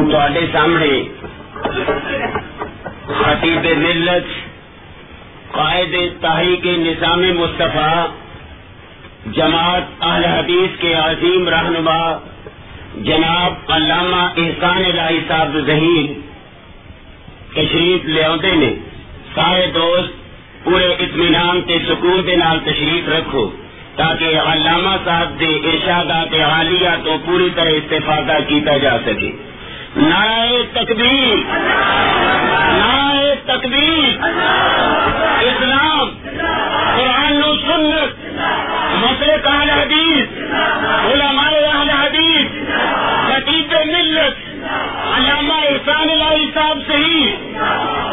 ہوں تے سامنے خطیب ملت، قائد تحریک نظام مصطفیٰ، جماعت اہل حدیث کے عظیم رہنما جناب علامہ احسان الہی صاحب ظہیر تشریف لے نے سارے دوست، پورے اطمینان تے سکون کے نال تشریف رکھو تاکہ علامہ صاحب کے ارشادات عالیہ تو پوری طرح استفادہ کیتا جا سکے۔ نائے تکبیر نائے تکبیر، اسلام، قرآن و سنت مسئلہ اہل حدیث، علماء اہل حدیث خطیب ملت، علامہ احسان اللہ صاحب صحیح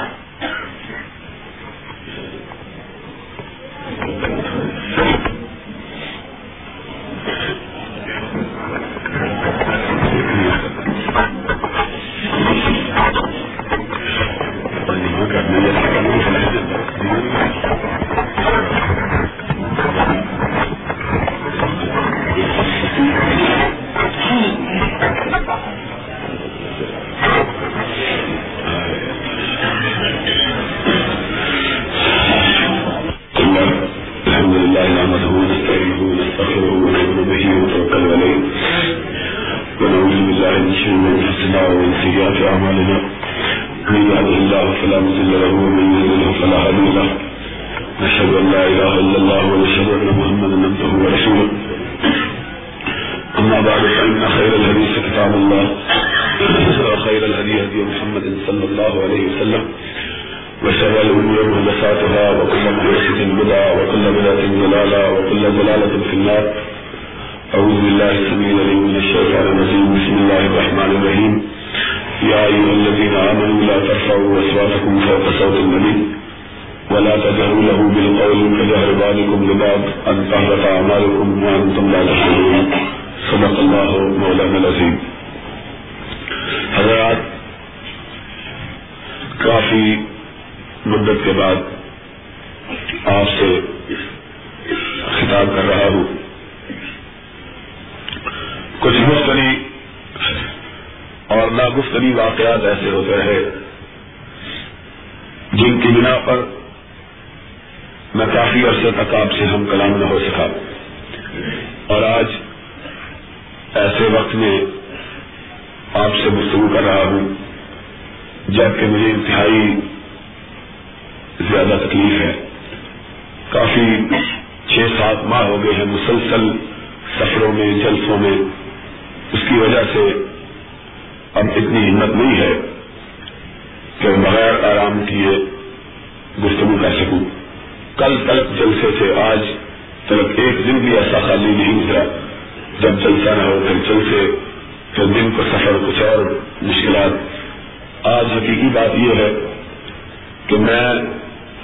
شر من أنفسنا ومن سيئات أعمالنا من يهده الله فلا مضل له ومن يضلل فلا هادي له نشهد أن لا إله إلا الله ونشهد أن محمدا عبده ورسوله. أما بعد، فإن خير الحديث كتاب الله. وخير الهدي هدي محمد صلى الله عليه وسلم. وشر الأمور محدثاتها، وكل محدثة بدعة، وكل بدعة ضلالة، وكل ضلالة في النار. أعوذ بالله السميع العليم من الشيطان الرجيم. بسم الله الرحمن الرحيم. يا أيها الذين آمنوا لا ترفعوا أصواتكم فوق صوت النبي ولا تجهروا له بالقول كجهر بعضكم لبعض أن أعمالكم وأنتم لا تشعرون. صدق الله مولانا العظيم. حضرات، کافی مدت کے بعد آپ سے خطاب کر رہا ہوں۔ کچھ مفتری اور ناگفتنی واقعات ایسے ہوتے ہیں جن کی بنا پر میں کافی عرصے تک آپ سے ہم کلام نہ ہو سکا اور آج ایسے وقت میں آپ سے گفتگو کر رہا ہوں جبکہ مجھے انتہائی زیادہ تکلیف ہے کافی چھ سات ماہ ہو گئے ہیں مسلسل سفروں میں، جلسوں میں کی وجہ سے اب اتنی ہمت نہیں ہے کہ بغیر آرام کیے گفتگو کر سکوں۔ کل تک جلسے سے آج تلک ایک دن بھی ایسا خالی نہیں گزرا۔ جب جلسہ نہ ہو پھر جلسے، پھر دن کا سفر، کچھ اور مشکلات۔ آج حقیقی بات یہ ہے کہ میں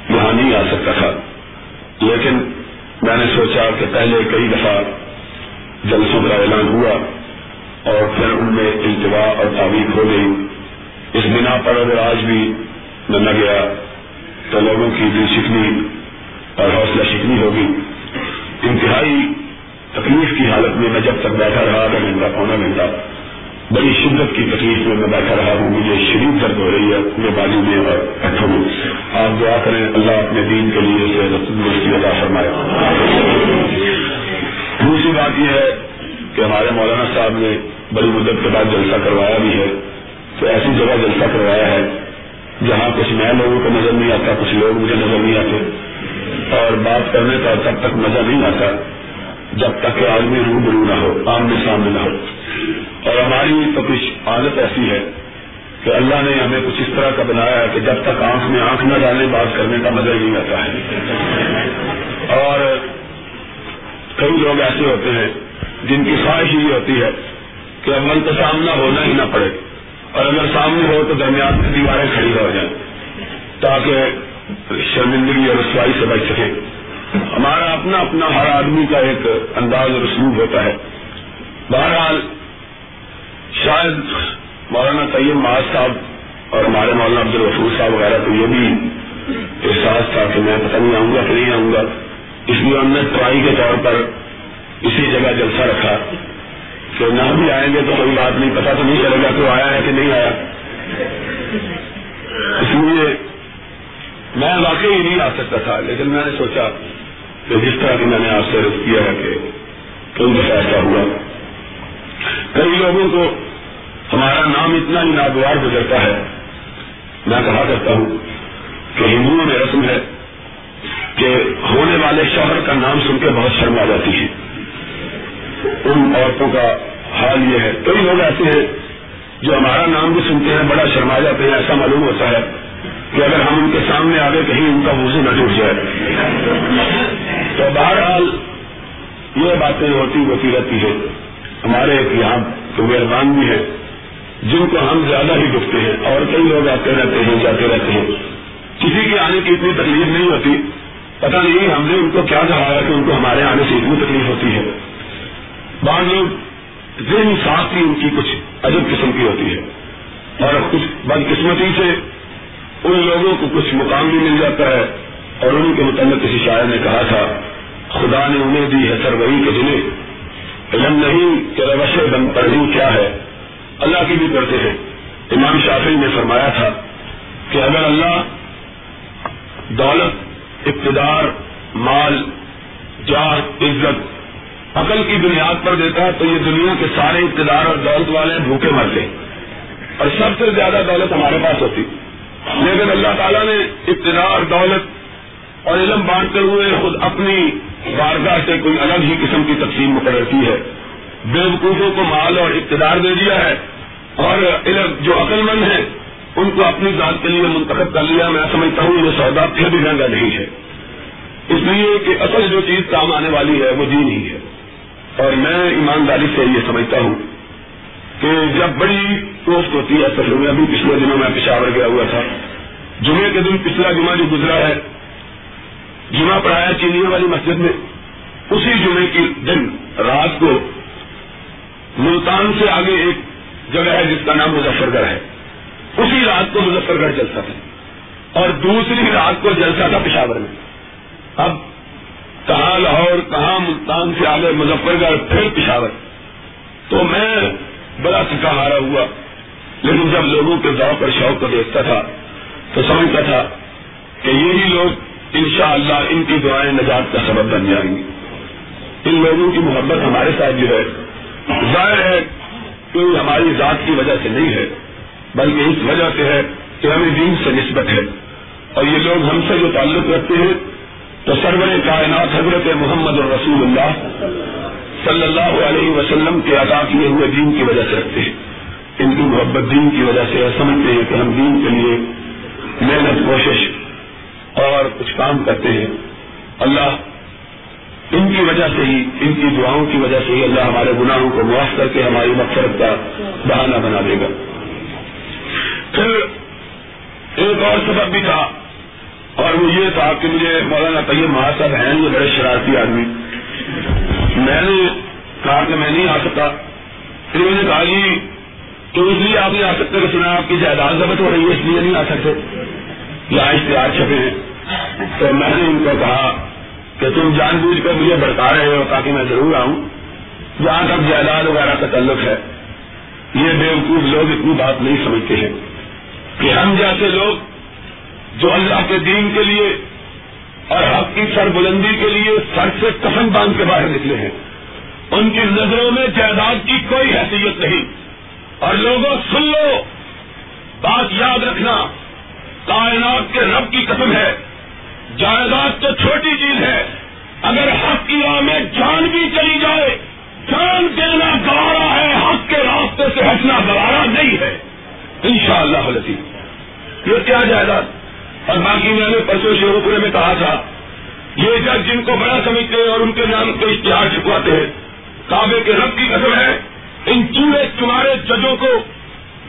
یہاں نہیں آ سکتا تھا، لیکن میں نے سوچا کہ پہلے کئی دفعہ جلسوں کا اعلان ہوا۔ اور پھر ان میں التوا اور تعویق ہو گئی۔ اس بنا پر اگر آج بھی بنا گیا تو لوگوں کی دل شکنی اور حوصلہ شکنی ہوگی۔ انتہائی تکلیف کی حالت میں میں جب تک بیٹھا رہا آدھا گھنٹہ پونا گھنٹہ بڑی شدت کی تکلیف میں میں بیٹھا رہا ہوں۔ مجھے شدید درد ہو رہی ہے اپنے بازو میں اور ہٹوں میں۔ آپ دعا کریں اللہ اپنے دین کے لیے اسے دوستی ادا فرمائے۔ دوسری بات یہ ہے کہ ہمارے مولانا صاحب نے بڑی مدت کے بعد جلسہ کروایا بھی ہے، تو ایسی جگہ جلسہ کروایا ہے جہاں کچھ نئے لوگوں کو نظر نہیں آتا، کچھ لوگ مجھے نظر نہیں آتے اور بات کرنے کا تب تک مزہ نہیں آتا جب تک کہ آدمی روبرو نہ ہو، آمنے سامنے نہ ہو۔ اور ہماری تو کچھ عادت ایسی ہے کہ اللہ نے ہمیں کچھ اس طرح کا بنایا ہے کہ جب تک آنکھ میں آنکھ نہ ڈالے بات کرنے کا مزہ نہیں آتا ہے۔ اور کئی لوگ ایسے ہوتے ہیں جن کی خواہش یہ ہوتی ہے کہ عمل کا سامنا ہونا ہی نہ پڑے۔ اور اگر سامنے ہو تو درمیان میں دیواریں کھڑی ہو جائیں۔ تاکہ شرمندگی اور رسوائی سے بچ سکے۔ ہمارا اپنا اپنا ہر آدمی کا ایک انداز اور اسلوب ہوتا ہے۔ بہرحال، شاید مولانا طیب معاذ صاحب اور ہمارے مولانا عبد الرسول صاحب وغیرہ کو یہ بھی احساس تھا کہ میں پتہ نہیں آؤں گا کہ نہیں آؤں گا۔ اس لیے ہم نے ٹرائی کے طور پر اسی جگہ جلسہ رکھا۔ کہ نہ بھی آئیں گے تو کوئی بات نہیں پتا تو نہیں چلے گا تو آیا ہے کہ نہیں آیا۔ اس لیے میں واقعی نہیں آ سکتا تھا، لیکن میں نے سوچا کہ جس طرح کہ میں نے آپ سے رد کیا ہے کہ کیوں دفعہ ایسا ہوا۔ کئی لوگوں کو ہمارا نام اتنا ہی ناگوار گزرتا ہے۔ میں کہا کرتا ہوں کہ ہندوؤں میں رسم ہے کہ ہونے والے شوہر کا نام سن کے بہت شرم آ جاتی ہے۔ ان عورتوں کا حال یہ ہے۔ کئی لوگ ایسے ہیں جو ہمارا نام بھی سنتے ہیں، بڑا شرما جاتے ہیں۔ ایسا معلوم ہوتا ہے کہ اگر ہم ان کے سامنے آگے کہیں، ان کا وضو نہ ٹوٹ جائے۔ تو بہرحال یہ باتیں ہوتی ہوتی رہتی ہے ہمارے یہاں تو مہربان بھی ہیں، جن کو ہم زیادہ ہی دکھتے ہیں۔ اور کئی لوگ آتے رہتے ہیں، جاتے رہتے ہیں۔ کسی کے آنے کی اتنی تکلیف نہیں ہوتی۔ پتہ نہیں ہم نے ان کو کیا کہا ہے کہ ان کو ہمارے آنے سے اتنی تکلیف ہوتی ہے۔ بعض لوگ ذہن صاف بھی ان کی کچھ عجب قسم کی ہوتی ہے۔ اور کچھ بدقسمتی سے ان لوگوں کو کچھ مقام بھی مل جاتا ہے۔ اور انہیں کے متعلق کسی شاعر نے کہا تھا، خدا نے انہیں دی ہے سروری کے جنہیں علم نہیں کہ روش بن پڑھی کیا ہے۔ اللہ کی بھی پڑھتے ہیں۔ امام شافی نے فرمایا تھا کہ اگر اللہ دولت، اقتدار، مال جان عزت عقل کی بنیاد پر دیتا تو یہ دنیا کے سارے اقتدار اور دولت والے بھوکے مرتے اور سب سے زیادہ دولت ہمارے پاس ہوتی۔ لیکن اللہ تعالیٰ نے اقتدار دولت اور علم بانٹتے ہوئے خود اپنی بارگاہ سے کوئی الگ ہی قسم کی تقسیم مقرر کی ہے۔ بے وقوفوں کو مال اور اقتدار دے دیا ہے۔ اور علم جو عقل مند ہیں، ان کو اپنی ذات کے لیے منتخب کر لیا۔ میں سمجھتا ہوں یہ سودا پھر بھی مہنگا نہیں ہے۔ اس لیے کہ اصل جو چیز کام آنے والی ہے، وہ دین ہی ہے۔ اور میں ایمانداری سے یہ سمجھتا ہوں کہ جب بڑی کوشت ہوتی ہے، اصل میں ابھی پچھلے دنوں میں پشاور گیا ہوا تھا۔ جمعے کے دن پچھلا جمعہ جو گزرا ہے، جمعہ پڑھایا چینیوں والی مسجد میں۔ اسی جمعے کی دن رات کو ملتان سے آگے ایک جگہ ہے جس کا نام مظفر گڑھ ہے۔ اسی رات کو مظفر گڑھ جلسہ تھا اور دوسری رات کو جلسہ تھا پشاور میں۔ اب کہاں لاہور، کہاں ملتان سے آگے مظفر گڑھ، پھر پشاور۔ تو میں بڑا تھکا ہارا ہوا، لیکن جب لوگوں کے ذوق اور شوق کو دیکھتا تھا، تو سمجھتا تھا کہ یہی لوگ انشاءاللہ ان کی دعائیں نجات کا سبب بن جائیں گی ان لوگوں کی محبت ہمارے ساتھ جو ہے۔ ظاہر ہے کہ ہماری ذات کی وجہ سے نہیں ہے، بلکہ اس وجہ سے ہے کہ ہمیں دین سے نسبت ہے۔ اور یہ لوگ ہم سے جو تعلق رکھتے ہیں تو سرور کائنات حضرت محمد الرسول اللہ صلی اللہ علیہ وسلم کے عطا کیے ہوئے دین کی وجہ سے رکھتے ہیں۔ ان کی محبت دین کی وجہ سے سمجھتے ہیں کہ ہم دین کے لیے محنت، کوشش اور کچھ کام کرتے ہیں۔ اللہ ان کی وجہ سے ہی، ان کی دعاؤں کی وجہ سے ہی اللہ ہمارے گناہوں کو معاف کر کے ہماری مقصد کا بہانہ بنا دے گا۔ پھر ایک اور سبب بھی تھا۔ اور وہ یہ تھا کہ مجھے مولانا طیب مہاسب ہیں، یہ بڑے شرارتی آدمی۔ میں نے کہا کہ میں نہیں آ سکتا۔ پھر میں نے کہا جی تو اس لیے آپ نہیں آ سکتے کہ سنا آپ کی جائیداد ضبط ہو رہی ہے، اس لیے نہیں آ سکتے۔ یا اشتہار چھپے ہیں۔ تو میں نے ان کو کہا کہ تم جان بوجھ کر مجھے بڑھتا رہے ہو تاکہ میں ضرور آؤں۔ جہاں تک جائیداد وغیرہ کا تعلق ہے، یہ بے وقوف لوگ اتنی بات نہیں سمجھتے ہیں کہ ہم جیسے لوگ جو اللہ کے دین کے لیے اور حق کی سر بلندی کے لیے سر سے کفن باندھ کے باہر نکلے ہیں۔ ان کی نظروں میں جائیداد کی کوئی حیثیت نہیں۔ اور لوگوں، سن لو۔ بات یاد رکھنا، کائنات کے رب کی قسم ہے۔ جائیداد تو چھوٹی چیز ہے۔ اگر حق کی راہ میں جان بھی چلی جائے، جان دینا گوارا ہے، حق کے راستے سے ہٹنا گوارا نہیں ہے۔ انشاءاللہ شاء اللہ یہ کیا جائیداد؟ اور باقی میں نے پرسوں شیرو پورے میں کہا تھا، یہ جج جن کو بڑا سمجھتے ہیں اور ان کے نام کو اشتہار چھپواتے ہیں۔ کعبے کے رب کی قسم ہے، ان چوڑے چمارے ججوں کو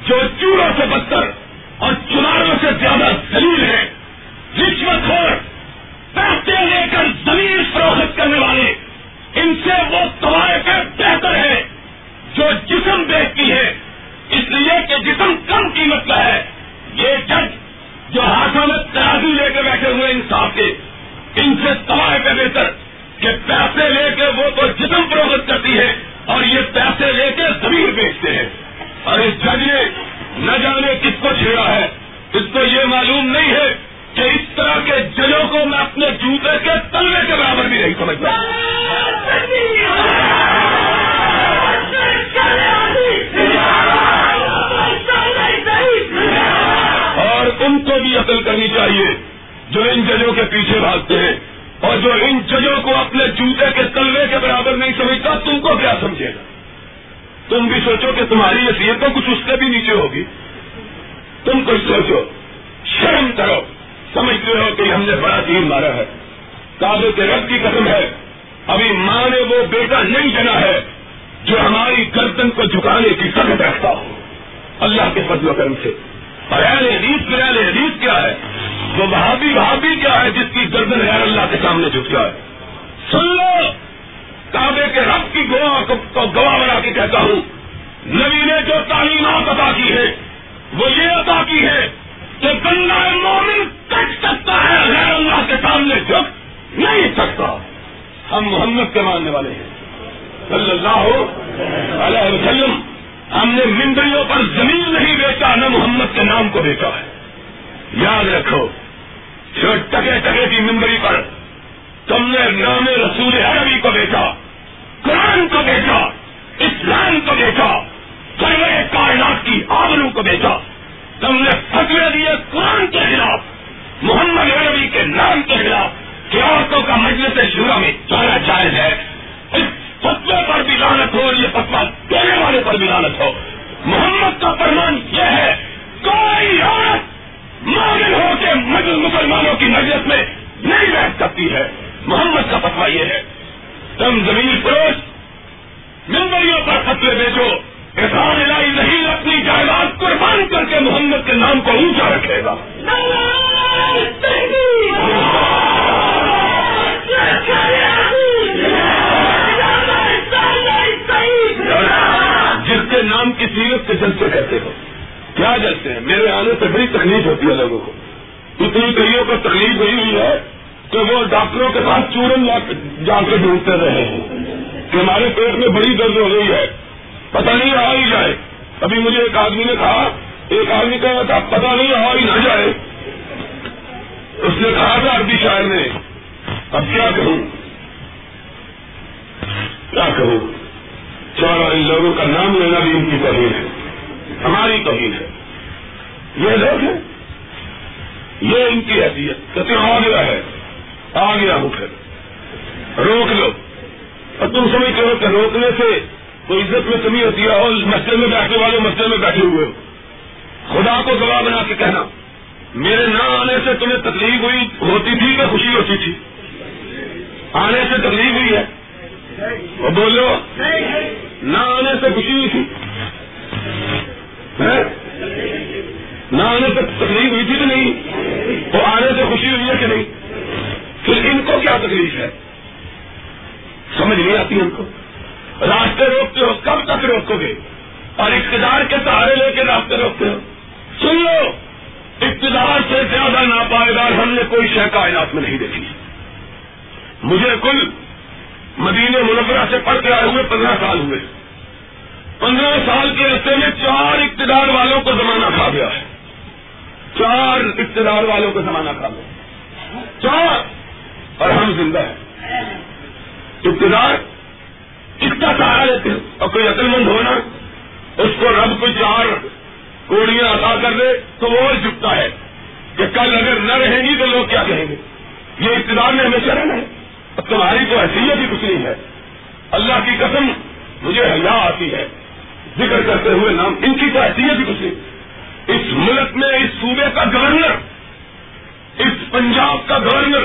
جو چوڑوں سے بدتر اور چناروں سے زیادہ دلیل ہے رشوت خور، پیسے لے کر زمین فروخت کرنے والے، ان سے وہ طوائفیں بہتر ہے جو جسم بیچتی ہے اس لیے کہ جسم کم قیمت کا ہے۔ یہ جج جو ہاتھوں میں ترازی لے کے بیٹھے ہوئے انصاف کے، ان سے تباہ پہ بہتر کہ پیسے لے کے وہ تو جسم فروخت کرتی ہے اور یہ پیسے لے کے زمین بیچتے ہیں۔ اور اس جج نے نہ جانے کس کو چھیڑا ہے۔ اس کو یہ معلوم نہیں ہے کہ اس طرح کے ججوں کو میں اپنے جوتے کے تلوے کے برابر بھی نہیں سمجھتا۔ اور کو بھی عقل کرنی چاہیے، جو ان ججوں کے پیچھے بھاگتے ہیں اور جو ان ججوں کو اپنے جوتے کے تلوے کے برابر نہیں سمجھتا، تم کو کیا سمجھے گا؟ تم بھی سوچو کہ تمہاری حیثیت تو کچھ اس سے بھی نیچے ہوگی۔ تم کچھ سوچو، شرم کرو، سمجھتے ہو کہ ہم نے بڑا تین مارا ہے۔ کابل کے رب کی قسم ہے، ابھی ماں نے وہ بیٹا نہیں جنا ہے جو ہماری گردن کو جھکانے کی سخت رکھتا ہو۔ اللہ کے فضل و کرم سے۔ اور اہل حدیث پھر اہل حدیث کیا ہے؟ وہ بھابی بھابی کیا ہے جس کی گردن غیر اللہ کے سامنے جھک ہے سن لو! کعبے کے رب کی گواہ کو گواہ بنا کے کہتا ہوں، نبی نے جو تعلیمات عطا کی ہے وہ یہ عطا کی ہے کہ بندہ مومن کٹ سکتا ہے، غیر اللہ کے سامنے جھک نہیں سکتا۔ ہم محمد کے ماننے والے ہیں۔ صلی اللہ علیہ وسلم ہم نے مندریوں پر زمین نہیں بیچا، نہ محمد کے نام کو بیچا ہے۔ یاد رکھو، جو ٹکے ٹکے کی ممبری پر تم نے نام رسول عربی کو بیچا، قرآن کو بیچا، اسلام کو بیچا سروے کائنات کی آبروں کو بیچا۔ تم نے فتوے دیے قرآن کے خلاف، محمد عربی کے نام کے خلاف عورتوں کا مجلس شروع میں جانا جائز ہے۔ فتوے پر بھی لانت ہو یہ فتوا دینے والے پر بھی لانت ہو۔ محمد کا فرمان یہ ہے کوئی عورت ماگل ہو کے مسلمانوں کی مجلس میں نہیں بیٹھ سکتی ہے۔ محمد کا فتوا یہ ہے تم زمین فروش ممبریوں پر فتوے بیچو کسان علائی نہیں اپنی جائیداد قربان کر کے محمد کے نام کو اونچا رکھے گا۔ جس نام کی سیرت کے جلسے کہتے ہو۔ کیا جلسے ہیں؟ میرے آنے سے بڑی تکلیف ہوتی ہے لوگوں کو۔ اتنی کئیوں کو تکلیف ہوئی ہوئی ہے کہ وہ ڈاکٹروں کے پاس چورن جا کے ڈھونڈتے رہے ہیں کہ ہمارے پیٹ میں بڑی درد ہو گئی ہے۔ پتہ نہیں آ ہی جائے۔ ابھی مجھے ایک آدمی نے کہا ایک آدمی کہا تھا، پتہ نہیں آ ہی نہ جائے۔ اس نے کہا تھا عربی شاعر نے، اب کیا کہوں؟ کیا کہوں؟ چورا ان لوگوں کا نام لینا بھی ان کی توہین ہے۔ ہماری توہین ہے۔ یہ لوگ ہیں۔ یہ ان کی حیثیت۔ کہتے آ گیا ہے۔ آ گیا ہوں پھر روک لو۔ اور تم سمجھتے ہو کہ روکنے سے کوئی عزت میں کمی ہوتی ہے اور مسجد میں بیٹھنے والے مسجد میں بیٹھے ہوئے خدا کو گواہ بنا کے کہنا، میرے نہ آنے سے تمہیں تکلیف ہوئی، ہوتی تھی کہ خوشی ہوتی تھی؟ آنے سے تکلیف ہوئی ہے؟ وہ بولو نہ آنے سے خوشی ہوئی تھی۔ نہ آنے سے تکلیف ہوئی تھی کہ نہیں؟ وہ آنے سے خوشی ہوئی ہے کہ نہیں؟ پھر ان کو کیا تکلیف ہے؟ سمجھ نہیں آتی ان کو۔ راستے روکتے ہو، کب تک روکو گے؟ اور اقتدار کے سہارے لے کے راستے روکتے ہو۔ سن لو، اقتدار سے زیادہ ناپائیدار ہم نے کوئی شہ کائنات میں نہیں دیکھی۔ مجھے کل مدینہ منورہ سے پڑھ کے آئے ہوئے پندرہ سال ہوئے۔ پندرہ سال کے رستے میں چار اقتدار والوں کو زمانہ کھا گیا ہے۔ چار اقتدار والوں کو زمانہ کھا گیا چار۔ اور ہم زندہ ہیں۔ اقتدار کس کا سہارا لیتے ہیں۔ اور کوئی عقل مند ہونا، اس کو رب کو چار کوڑیاں عطا کر دے تو وہ اور جھکتا ہے کہ کل اگر نہ رہیں گی تو لوگ کیا کہیں گے؟ یہ اقتدار میں ہمیشہ رہنا ہے۔ اب تمہاری تو حیثیت ہی کچھ نہیں ہے۔ اللہ کی قسم مجھے حیا آتی ہے۔ ذکر کرتے ہوئے نام، ان کی تو حیثیت ہی کچھ نہیں۔ اس ملک میں اس صوبے کا گورنر، اس پنجاب کا گورنر،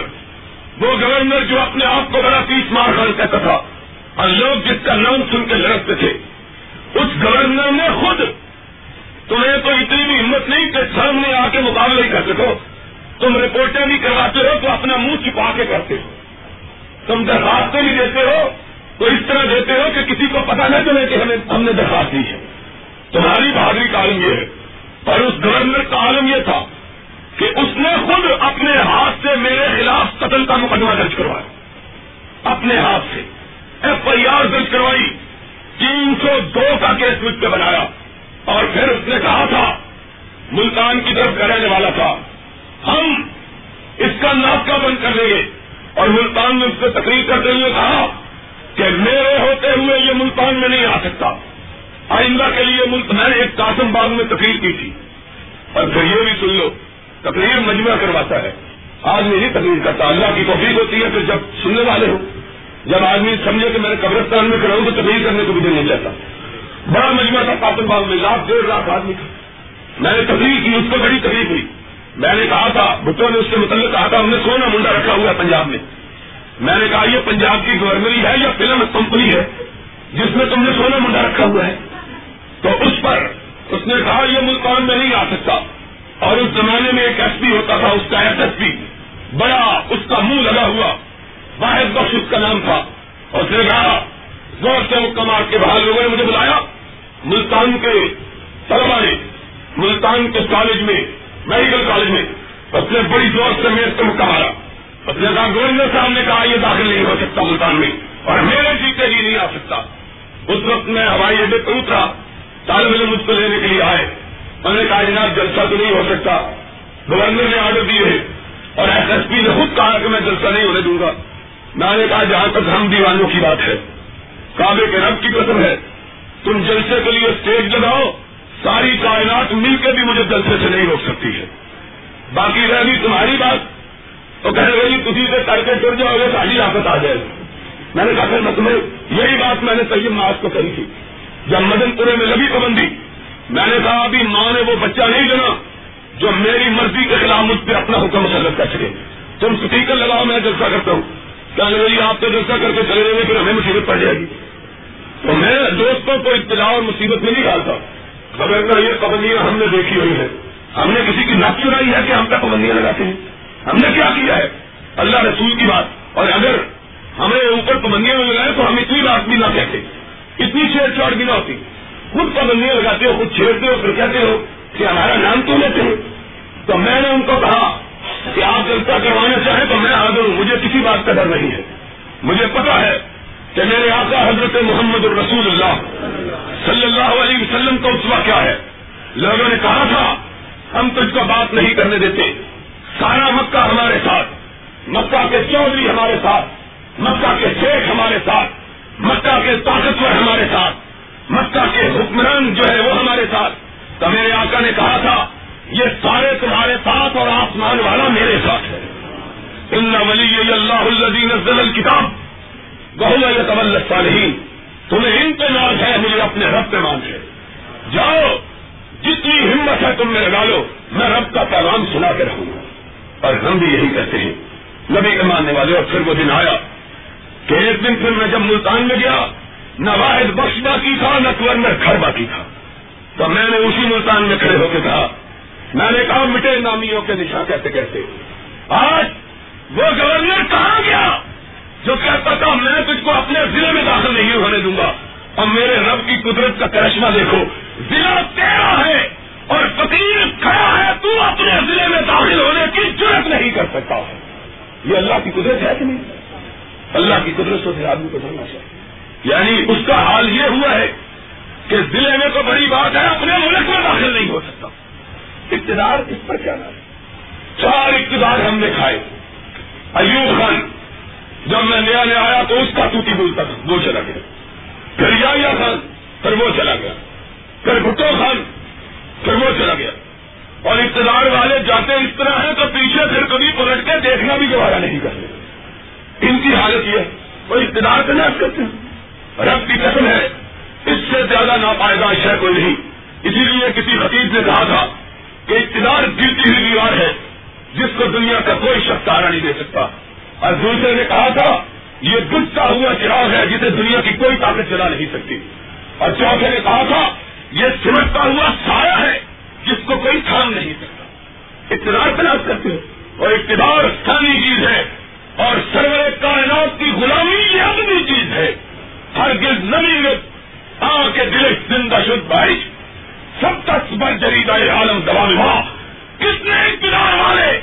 وہ گورنر جو اپنے آپ کو بڑا تیس مار خان کہتا تھا۔ اور لوگ جس کا نام سن کے لڑکتے تھے، اس گورنر نے خود تمہیں تو اتنی بھی ہمت نہیں کہ سامنے آ کے مقابلہ ہی کر سکو تم رپورٹیں بھی کرواتے ہو تو اپنا منہ چھپا کے کرتے ہو۔ تم درخواستیں بھی دیتے ہو تو اس طرح دیتے ہو کہ کسی کو پتا نہ چلے کہ ہمیں ہم نے درخواست دی ہے۔ تمہاری بہادری کا عالم یہ ہے۔ اور اس گورنر کا عالم یہ تھا کہ اس نے خود اپنے ہاتھ سے میرے خلاف قتل کا مقدمہ درج کروایا۔ اپنے ہاتھ سے۔ ایف آئی آر درج کروائی۔ تین سو دو کا کیس مجھ پہ بنایا۔ اور پھر اس نے کہا تھا، ملتان کی طرف کا رہنے والا تھا۔ ہم اس کا ناکہ بند کر دیں گے۔ اور ملتان میں اس سے تقریر کرتے ہوئے کہا کہ میرے ہوتے ہوئے یہ ملتان میں نہیں آ سکتا۔ آئندہ کے لیے ملک میں نے ایک قاسم باغ میں تقریر کی تھی۔ اور پھر یہ بھی سن لو، تقریر مجمع کرواتا ہے۔ آدمی نہیں تقریر کرتا، اللہ کی توفیق ہوتی ہے پھر جب سننے والے ہو جب آدمی سمجھے کہ میں نے قبرستان میں کھڑا ہوں تو تقریر کرنے کو بھی دل نہیں چاہتا۔ بڑا مجمع تھا قاسم باغ میں لاکھ ڈیڑھ لاکھ آدمی تھا۔ میں نے تقریر کی، اس کو بڑی تکلیف ہوئی۔ میں نے کہا تھا بھٹو نے اس سے متعلق کہا تھا ہم نے سونا منڈا رکھا ہوا ہے پنجاب میں۔ میں نے کہا، یہ پنجاب کی گورنری ہے یا فلم کمپنی ہے جس میں تم نے سونا منڈا رکھا ہوا ہے؟ تو اس پر اس نے کہا، یہ ملتان میں نہیں آ سکتا۔ اور اس زمانے میں ایک ایس پی ہوتا تھا، اس کا ایس ایس پی، بڑا اس کا منہ لگا ہوا، واحد بخش اس کا نام تھا۔ اور اس نے کہا، زور سے مکمار کے باہر لوگوں نے مجھے بلایا۔ ملتان کے طلبا نے، ملتان کے کالج میں، میڈیکل کالج میں، اس نے بڑی زور سے میرے سے مکہ مارا اس گورنر صاحب نے کہا یہ داخل نہیں ہو سکتا ملتان میں اور میرے جیتے جی نہیں آ سکتا۔ اس وقت میں ہوائی اڈے پہ اترا، طالب علم مجھ کو لینے کے لیے آئے۔ میں نے کہا، جناب، جلسہ تو نہیں ہو سکتا۔ گورنر نے آرڈر دیے اور ایس ایس پی نے خود کہا کہ میں جلسہ نہیں ہونے دوں گا۔ میں نے کہا، جہاں تک ہم دیوانوں کی بات ہے، کعبے کے رب کی قسم ہے۔ تم جلسے کے لیے اسٹیج لگاؤ ساری کائنات مل کے بھی مجھے جلسے سے نہیں روک سکتی ہے۔ باقی رہ گئی تمہاری بات۔ تو کہہ رہی تھی سے کر کے چڑھ جاؤ گے ساری آفت آ جائے گی. میں نے کہا، پھر میں تمہیں یہی بات میں نے طیب معاذ کو کہی تھی۔ جب مدن پورے میں لگی پابندی، میں نے کہا، ابھی ماں نے وہ بچہ نہیں دینا جو میری مرضی کے خلاف مجھ پہ اپنا حکم مسلط کر سکے۔ تم اسپیکر لگاؤ، میں جلسہ کرتا ہوں۔ کہنے لگی جی, آپ تو جلسہ کر کے چلے جائیں گے پھر ہمیں مصیبت پڑ جائے گی۔ تو میں دوستوں کو اطلاع اور مصیبت میں نہیں ڈالتا۔ خبر یہ پابندیاں ہم نے دیکھی ہوئی ہیں۔ ہم نے کسی کی ناک چرائی ہے کہ ہم پہ پابندیاں لگاتے ہیں۔ ہم نے کیا کیا ہے؟ اللہ رسول کی بات۔ اور اگر ہمیں اوپر پابندیاں میں لگائے تو ہم اتنی بات بھی نہ کہتے۔ اتنی چھیڑ چھاڑ بھی نہ ہوتی۔ خود پابندیاں لگاتے ہو، خود چھیڑتے ہو، پھر کہتے ہو کہ ہمارا نام تو لیتے ہیں تو میں نے ان کو کہا کہ آپ جلسہ کروانا چاہیں تو میں حاضر ہوں۔ مجھے کسی بات کا ڈر نہیں ہے۔ مجھے پتا ہے کہ میرے آقا حضرت محمد الرسول اللہ صلی اللہ علیہ وسلم کا اسوا کیا ہے۔ لوگوں نے کہا تھا، ہم تجھ کو بات نہیں کرنے دیتے۔ سارا مکہ ہمارے ساتھ، مکہ کے چودھری ہمارے ساتھ، مکہ کے شیخ ہمارے ساتھ، مکہ کے طاقتور ہمارے ساتھ، مکہ کے حکمران جو ہے وہ ہمارے ساتھ۔ تو میرے آقا نے کہا تھا، یہ سارے تمہارے ساتھ اور آسمان والا میرے ساتھ ہے۔ ان ولی اللہ الدین الکتاب بہت طول صالحین تمہیں انتظار ہے، مجھے اپنے رب پہ مان ہے۔ جاؤ، جتنی ہمت ہے تم میں لگا لو، میں رب کا پیغام سنا کے رہوں گا۔ اور ہم بھی یہی کہتے ہیں۔ نبی کے ماننے والے اور پھر وہ دن آیا کہ ایک دن پھر میں جب ملتان میں گیا، نہ واحد بخش باقی تھا، نہ گورنر گھر باقی تھا۔ تو میں نے اسی ملتان میں کھڑے ہو کے کہا، میں نے کہا، مٹے نامیوں کے نشان کہتے کہتے آج وہ گورنر کہاں گیا جو کہتا تھا، میں تجھ کو اپنے ضلع میں داخل نہیں ہونے دوں گا۔ اور میرے رب کی قدرت کا کرشمہ دیکھو، ضلع تیرا ہے۔ اور فقیر کھڑا ہے، تو اپنے ضلع میں داخل ہونے کی ضرورت نہیں کر سکتا۔ ہے یہ اللہ کی قدرت ہے کہ نہیں؟ اللہ کی قدرت سے آدمی کو جاننا چاہیے۔ یعنی اس کا حال یہ ہوا ہے کہ ضلع میں تو بڑی بات ہے، اپنے ملک میں داخل نہیں ہو سکتا۔ اقتدار اس پر کیا نام چار اقتدار ہم نے کھائے۔ ایوب خان، جب میں نیا نیا آیا تو اس کا ٹوٹی بولتا تھا، وہ چلا گیا۔ پھر یا خان، پھر وہ چلا گیا۔ پھر بھٹو خان پھر وہ چلا گیا۔ اور اقتدار والے جاتے اس طرح ہیں تو پیچھے پھر کبھی پلٹ کے دیکھنا بھی دوبارہ نہیں کرتے۔ ان کی حالت یہ ہے، وہ اقتدار کا ناش کرتے ہیں۔ رب کی قسم ہے، اس سے زیادہ ناپائیدہ شہ کوئی نہیں۔ اسی لیے کسی خطیب نے کہا تھا کہ اقتدار گرتی ہوئی دیوار ہے، جس کو دنیا کا کوئی شخص سہارا نہیں دے سکتا۔ اور دوسرے نے کہا تھا، یہ بجتا ہوا چراغ ہے جسے دنیا کی کوئی طاقت چلا نہیں سکتی۔ اور چوتھے نے کہا تھا یہ سمجھتا ہوا سایہ ہے جس کو کوئی تھام نہیں سکتا اقتدار تلاش کرتے ہو اور اقتدار ثانی چیز ہے اور سرور کائنات کی غلامی یہ اپنی چیز ہے۔ ہر گرد نمی آ کے دل زندہ شد بارش۔ سب تک بر جریدہ عالم دبا کتنے اقتدار والے!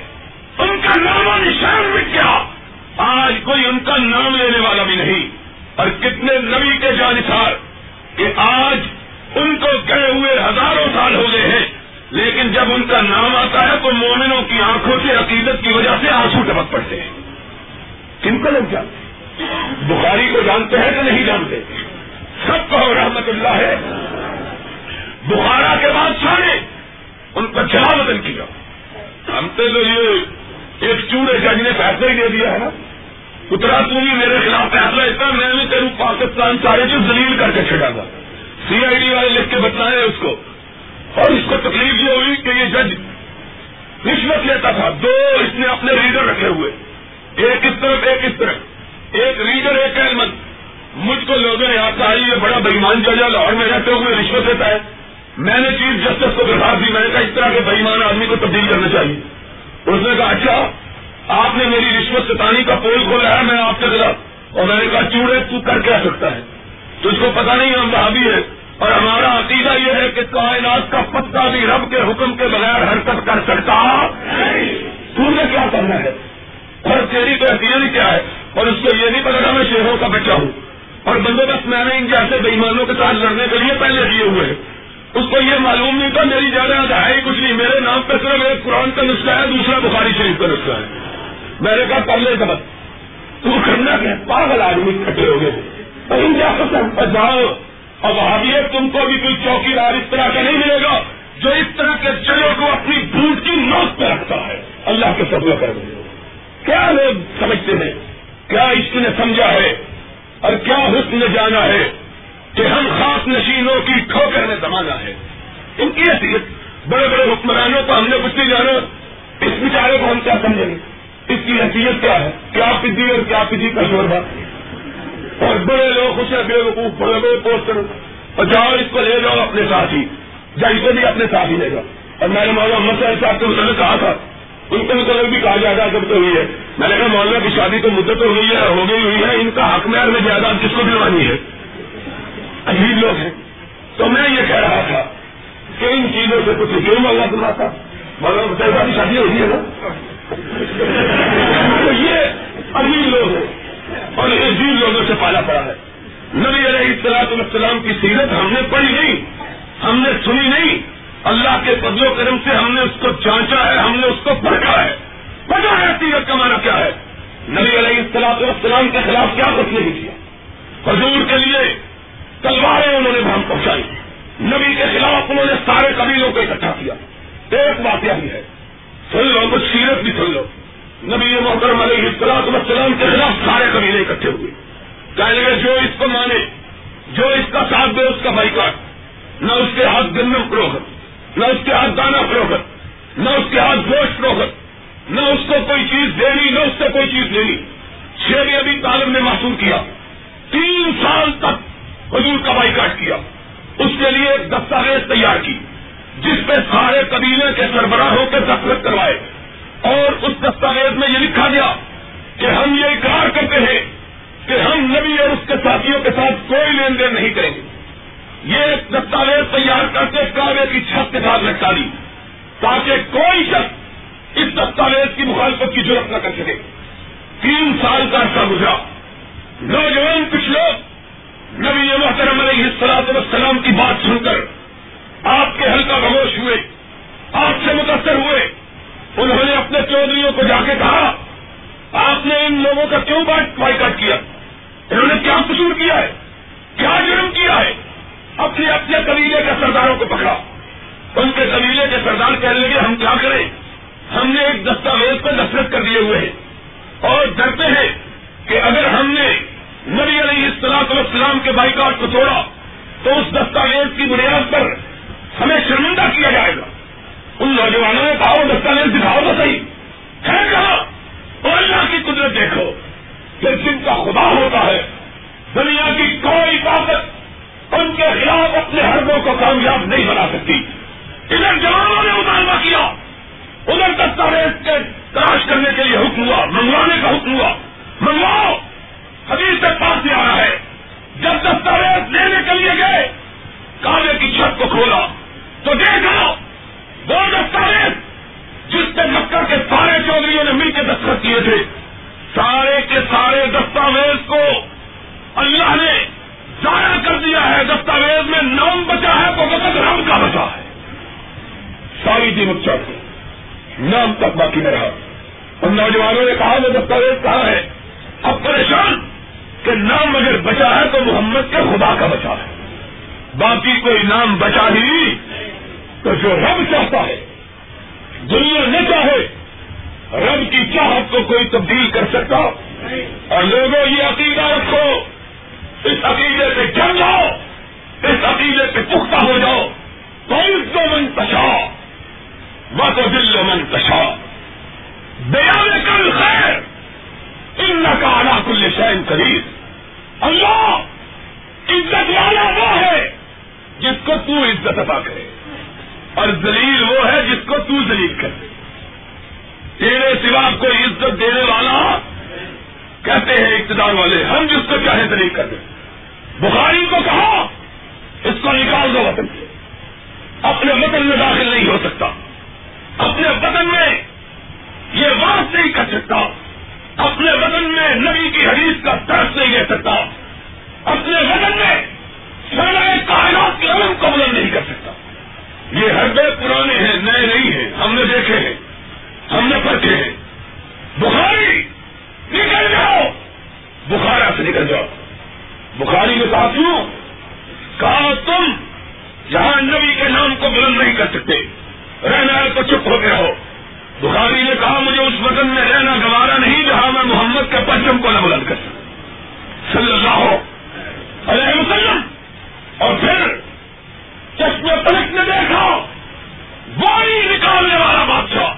ان کا نام و نشان مٹ گیا آج کوئی ان کا نام لینے والا بھی نہیں۔ اور کتنے نبی کے جانسار کہ آج ان کو گئے ہوئے ہزاروں سال ہو گئے ہیں۔ لیکن جب ان کا نام آتا ہے تو مومنوں کی آنکھوں سے عقیدت کی وجہ سے آنسو ٹپک پڑتے ہیں۔ کن کو لوگ جانتے بخاری کو جانتے ہیں کہ نہیں جانتے؟ سب کو رحمت اللہ ہے۔ بخارا کے بادشاہ نے ان کو جلا بدل کیا۔ ہم تو یہ ایک چوڑے جج نے فیصلہ ہی دے دیا ہے نا۔ اترا تو بھی میرے خلاف فیصلہ اتنا میں نے تیرو پاکستان سارے جو دلیل کر کے چھڑا تھا سی آئی ڈی والے لکھ کے بتائے اس کو اور اس کو تکلیف یہ ہوئی کہ یہ جج رشوت لیتا تھا۔ دو اس نے اپنے ریڈر رکھے ہوئے۔ ایک اس طرف، ایک اس طرف۔ ایک ریڈر، ایک احمد مجھ کو لوگوں نے آتا ہے یہ بڑا بےمان جج ہے، لاہور میں رہتے ہوئے رشوت لیتا ہے۔ میں نے چیف جسٹس کو درخواست دی، میں نے کہا، اس طرح کے بےمان آدمی کو تبدیل کرنا چاہیے۔ اس نے کہا اچھا آپ نے میری رشوت ستانی کا پول کھولا ہے، میں آپ کے خلاف۔ اور میں نے کہا، چوڑے تو کر کیا سکتا ہے؟ تو اس کو پتا نہیں ہم وہاں بھی ہے اور ہمارا عقیدہ یہ ہے کہ کائنات کا پتا بھی رب کے حکم کے بغیر حرکت کر سکتا۔ تو نے کیا کرنا ہے؟ اور تیری تو کیا ہے؟ اور اس کو یہ نہیں پتا میں شہروں کا بچہ ہوں۔ اور بندوبست میں نے ان جیسے بےمانوں کے ساتھ لڑنے کے لیے پہلے دیے ہوئے اس کو یہ معلوم نہیں تھا، میری زیادہ ہے ہی کچھ نہیں۔ میرے نام پہ صرف ایک قرآن کا نسخہ ہے، دوسرا بخاری شریف کا نسخہ ہے۔ میں نے کہا پہلے سبق تو کرنا کیا؟ پاگل آدمی کٹے ہو گئے۔ جاؤ اب آئیے تم کو بھی کوئی چوکی دار اس طرح کا نہیں ملے گا جو اس طرح کے چلو کو اپنی بھوٹ کی نوٹ پہ رکھتا ہے۔ اللہ کے سب کر کیا لوگ سمجھتے ہیں؟ کیا اس نے سمجھا ہے؟ اور کیا حسن نے جانا ہے کہ ہم خاص نشینوں کی ٹھوکر میں زمانہ ہے؟ ان کی حیثیت، بڑے بڑے حکمرانوں کو ہم نے کچھ نہیں جانا۔ اس بیچارے کو ہم کیا سمجھیں گے؟ اس کی حیثیت کیا ہے؟ کیا پدی اور کیا پدی کا شور بات اور بڑے لوگ خوش بے وقوف، بڑے بڑے پوسٹر اور جاؤ اس کو لے جاؤ اپنے ساتھ ہی یا اسے بھی اپنے ساتھ ہی لے جاؤ۔ اور میں نے مولانا محمد صاحب کے مطلب کہا تھا، ان کے مطلب بھی کہا جائے گا جب تو ہوئی ہے۔ میں نے کہا، مولانا کی شادی تو مدت تو ہوئی ہے، ہو گئی ہوئی ہے، ان کا حق میں جائیداد کس کو دلوانی ہے؟ عجیب لوگ ہیں۔ تو میں یہ کہہ رہا تھا کہ ان چیزوں سے کچھ کیوں مانگا تھا تھا مگر پیسہ کی شادی ہوئی ہے نا؟ تو یہ عجیب لوگ ہیں۔ اور یہ عجیب لوگوں سے پالا پڑا ہے۔ نبی علیہ السلاط السلام کی سیرت ہم نے پڑھی نہیں، ہم نے سنی نہیں۔ اللہ کے فضل و کرم سے ہم نے اس کو جانچا ہے، ہم نے اس کو پڑھا ہے۔ پتا ہے سیرت کا مانا کیا ہے؟ نبی علیہ السلاط السلام کے خلاف کیا کچھ نہیں کیا۔ حضور کے لیے تلواریں انہوں نے وہاں پہنچائی۔ نبی کے خلاف انہوں نے سارے قبیلوں کو اکٹھا کیا۔ ایک بات یہی ہے، سن لو، کچھ سیرت بھی سن لو۔ نبی محترم علیہ اطلاع السلام کے خلاف سارے قبیلے اکٹھے ہوئے۔ کہنے لگے، جو اس کو مانے، جو اس کا ساتھ دے، اس کا بائی کاٹ نہ اس کے ہاتھ گندم فروخت نہ اس کے ہاتھ دانا فروخت نہ اس کے ہاتھ گوشت فروخت نہ اس کو کوئی چیز دینی، نہ اس سے کوئی چیز لینی شیر ابھی تعلیم نے محسوس کیا۔ تین سال تک حضور کا بائیکاٹ کیا۔ اس کے لیے ایک دستاویز تیار کی، جس پہ سارے قبیلے کے سربراہوں کے دستخط کروائے۔ اور اس دستاویز میں یہ لکھا گیا کہ ہم یہ اقرار کرتے ہیں کہ ہم نبی اور اس کے ساتھیوں کے ساتھ کوئی لین دین نہیں کریں گے۔ یہ ایک دستاویز تیار کر کے کعبے کی چھت کے ساتھ لٹکا دی تاکہ کوئی شخص اس دستاویز کی مخالفت کی ضرورت نہ کر سکے۔ تین سال کا عرصہ گزرا۔ نوجوان کچھ لوگ نبی محترم علیہ السلاط والسلام کی بات سن کر آپ کے حلقہ خاموش ہوئے، آپ سے متاثر ہوئے۔ اپنے کو جا کے کہا، آپ نے ان لوگوں کا کیوں بائی کٹ کیا؟ انہوں نے کیا قصور کیا ہے؟ کیا جرم کیا ہے؟ اپنے اپنے قبیلے کے سرداروں کو پکڑا۔ ان کے قبیلے کے سردار کہنے لگے، ہم کیا کریں؟ ہم نے ایک دستاویز کو نفرت کر دیے ہوئے ہیں۔ اور ڈرتے ہیں کہ اگر ہم نے نبی علیہ السلاط والسلام کے بائیکاٹ کو توڑا، تو اس دستاویز کی بنیاد پر ہمیں شرمندہ کیا جائے گا۔ ان نوجوانوں نے کہا، وہ دستاویز دکھاؤ تو صحیح۔ ہے کہا اور اللہ کی قدرت دیکھو کہ جن کا خدا ہوتا ہے، دنیا کی کوئی طاقت ان کے خلاف اپنے حربوں کو کامیاب نہیں بنا سکتی۔ ادھر جوانوں نے مطالبہ کیا، ادھر دستاویز کے تلاش کرنے کے لیے حکم ہوا، منگوانے کا حکم ہوا۔ منگواؤ، حدیث سے پاس سے آ رہا ہے۔ جب دستاویز لینے کے لیے گئے کالے کی چھت کو کھولا، تو دیکھا، وہ دستاویز جس سے مکہ کے سارے چودھریوں نے مل کے دستخط کیے تھے، سارے کے سارے دستاویز کو اللہ نے ضائع کر دیا ہے۔ دستاویز میں نام بچا ہے، تو وقت رام کا بچا ہے۔ ساری دن مکہ اچھا نام تک باقی نہ رہا۔ اور نوجوانوں نے کہا، وہ دستاویز کہا ہے؟ اب پریشان کہ نام اگر بچا ہے تو محمد کے خدا کا بچا ہے۔ باقی کوئی نام بچا ہی تو جو رب چاہتا ہے دنیا نہ چاہے۔ رب کی چاہت کو کوئی تبدیل کر سکتا۔ اور لوگوں، یہ عقیدہ رکھو۔ اس عقیدے سے جم جاؤ۔ اس عقیدے سے پختہ ہو جاؤ۔ تو من پشا و تو دل من پشا بیان کل خیر۔ ان کا کل شہن قریب اللہ، عزت والا وہ ہے جس کو تو عزت عطا کرے۔ اور دلیل وہ ہے جس کو تو دلیل کر دے تیرے سوا کوئی عزت دینے والا کہتے ہیں اقتدار والے ہم جس کو چاہے دلیل کر دیں بخاری کو کہا، اس کو نکال دو وطن سے۔ اپنے وطن میں داخل نہیں ہو سکتا۔ اپنے وطن میں یہ بات نہیں کر سکتا۔ اپنے وطن میں نبی کی حدیث کا درس نہیں لے سکتا۔ اپنے وطن میں سارے کائنات کے علم کو بلند نہیں کر سکتا۔ یہ حربے پرانے ہیں، نئے نہیں ہیں، ہم نے دیکھے ہیں، ہم نے پرکھے ہیں۔ بخاری، نکل جاؤ۔ بخارا سے نکل جاؤ۔ بخاری میں ساتھیوں کہا، تم جہاں نبی کے نام کو بلند نہیں کر سکتے رہنا تو چپ ہو گیا ہو۔ بخاری نے کہا، مجھے اس وطن میں رہنا گوارا نہیں، جہاں میں محمد کے پرچم کو نہ بلند کر سکتا صلی اللہ علیہ وسلم۔ اور پھر چشمے پلک نے دیکھا وہی نکالنے والا بادشاہ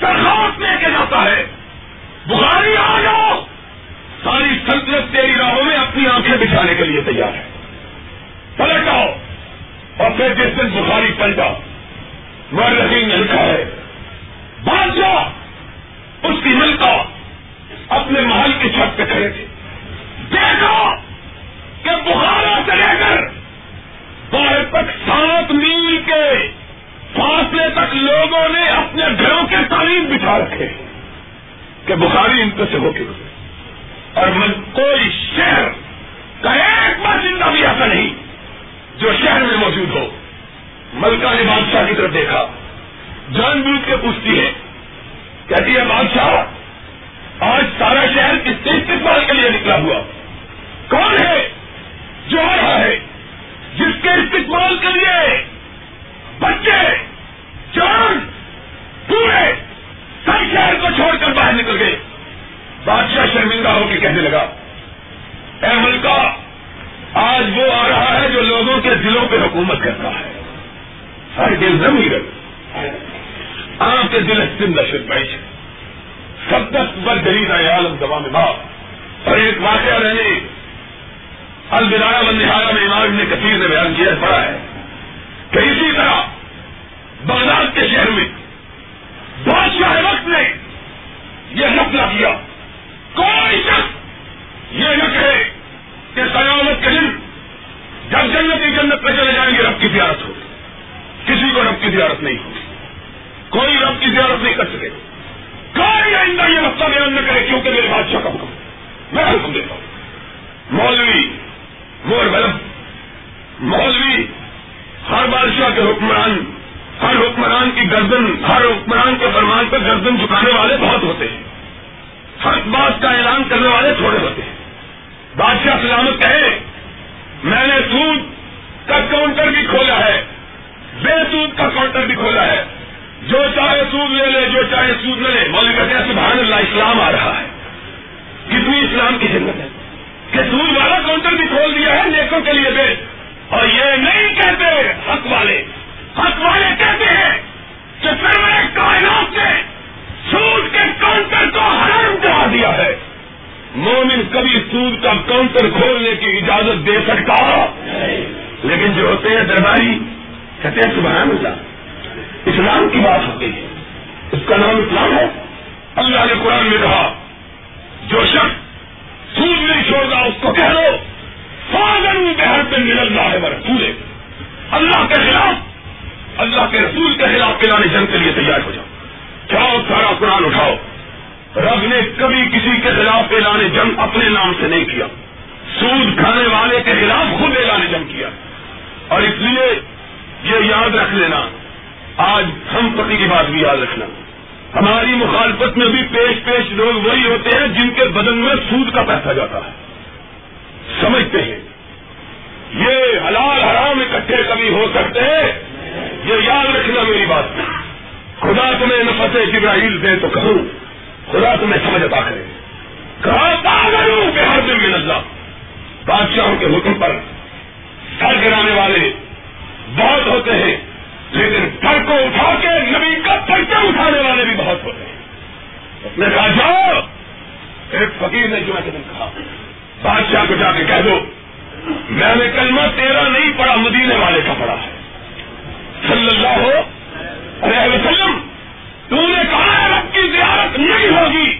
درخواست لے کے جاتا ہے۔ بخاری آ جاؤ، ساری سلطنت تیری راہوں میں اپنی آنکھیں بچھانے کے لیے تیار ہے۔ پلٹ آؤ۔ اور پھر جس دن بخاری پلٹا رحیم نے لکھا ہے، بادشاہ، اس کی ملکہ اپنے محل کی چھت پہ کھڑے تھے۔ دیکھا کہ بخارا سے لے کر باہر تک سات میل کے فاصلے تک لوگوں نے اپنے گھروں کے تعلیم بچھا رکھے کہ بخاری ان سے ہو کے گزرے۔ اور کوئی شہر کا ایک باشندہ بھی ایسا نہیں جو شہر میں موجود ہو۔ ملکہ نے بادشاہ کی طرف دیکھا۔ جان بوجھ کے پوچھتی ہے، کہتی ہے، بادشاہ، آج سارا شہر کس سے استقبال کے لیے نکلا ہوا؟ کون ہے جو آ رہا ہے؟ جس کے استقبال کے لیے بچے جان پورے سب شہر کو چھوڑ کر باہر نکل گئے۔ بادشاہ شرمندہ ہو کے کہنے لگا، اے ملکہ، آج وہ آ رہا ہے جو لوگوں کے دلوں پہ حکومت کرتا ہے۔ ہر دل زمین آپ کے دل سندھ اشد بیچ۔ سب تک بر دلیل ہے عالم دبا میں باپ اور ایک واقعہ رہنے الوداع بندہارا میں امام نے کثیر نے بیان کیا پڑا ہے کہ اسی طرح بغداد کے شہر میں بادشاہ وقت نے یہ نفلا کیا۔ کوئی شخص یہ نہ کہے کہ سلامت کے دن جب جنت کی جنت پہ چلے جائیں گے، رب کی زیارت ہوگی۔ کسی کو رب کی زیارت نہیں ہوگی۔ کوئی رب کی زیارت نہیں کر سکے۔ کوئی آئندہ یہ مسئلہ بیان نہ کرے کیونکہ میرے بادشاہ کا حکم میں حکم دیتا ہوں۔ مولوی مور بلب مولوی، ہر بادشاہ کے حکمران، ہر حکمران کی گردن، ہر حکمران کے فرمان پر گردن چکانے والے بہت ہوتے ہیں۔ ہر بات کا اعلان کرنے والے تھوڑے ہوتے ہیں۔ بادشاہ سلامت کہے، میں نے سود کا کاؤنٹر بھی کھولا ہے، بے سود کا کاؤنٹر بھی کھولا ہے۔ جو چاہے سود لے لے، جو چاہے سود نہ لے۔ مولوی کہتے ہیں، سبحان اللہ، اسلام آ رہا ہے۔ کتنی اسلام کی جنت ہے۔ کہ سود والا کاؤنٹر بھی کھول دیا ہے نیکوں کے لیے بے اور یہ نہیں کہتے حق والے۔ حق والے کہتے ہیں کہ سرور کائنات نے سود کے کاؤنٹر کو حرام کرا دیا ہے۔ مومن کبھی سود کا کاؤنٹر کھولنے کی اجازت دے سکتا؟ لیکن جو ہوتے ہیں درباری، کہتے ہیں سبحان اللہ، اسلام کی بات ہوتی ہے۔ اس کا نام اسلام ہے۔ اللہ نے قرآن میں کہا، جو شخص سود نہیں چھوڑ گا اس کو کہہ لو فاضر بہر پہ مل اللہ ہے رسول اللہ کے خلاف، اللہ کے رسول کے خلاف پلانے جنگ کے لیے تیار ہو جاؤ۔ جاؤ، سارا قرآن اٹھاؤ۔ رب نے کبھی کسی کے خلاف اعلان جنگ اپنے نام سے نہیں کیا۔ سود کھانے والے کے خلاف خود اعلان جنگ کیا۔ اور اس لیے یہ یاد رکھ لینا، آج ہم پتی کی بات بھی یاد رکھنا۔ ہماری مخالفت میں بھی پیش پیش لوگ وہی ہوتے ہیں جن کے بدن میں سود کا پیسہ جاتا ہے۔ سمجھتے ہیں۔ یہ حلال حرام اکٹھے کبھی ہو سکتے ہیں؟ یہ یاد رکھنا میری بات۔ خدا تمہیں نفت جبراہیل دے تو کہوں۔ خدا تمہیں سمجھ عطا کرے۔ کہا کہ ہر دن میں اللہ۔ بادشاہوں کے حکم پر گھر گرانے والے بہت ہوتے ہیں۔ لیکن گھر کو اٹھا کے نبی کا پرچم اٹھانے والے بھی بہت ہوتے ہیں۔ اس نے کہا جاؤ ایک فقیر نے جو دن کہا بادشاہ کو جا کے کہہ دو میں نے کلمہ تیرا نہیں پڑھا مدینے والے کا پڑھا ہے۔ صلی اللہ ہو ارے وسلم تو نے کہا رب کی زیارت نہیں ہوگی۔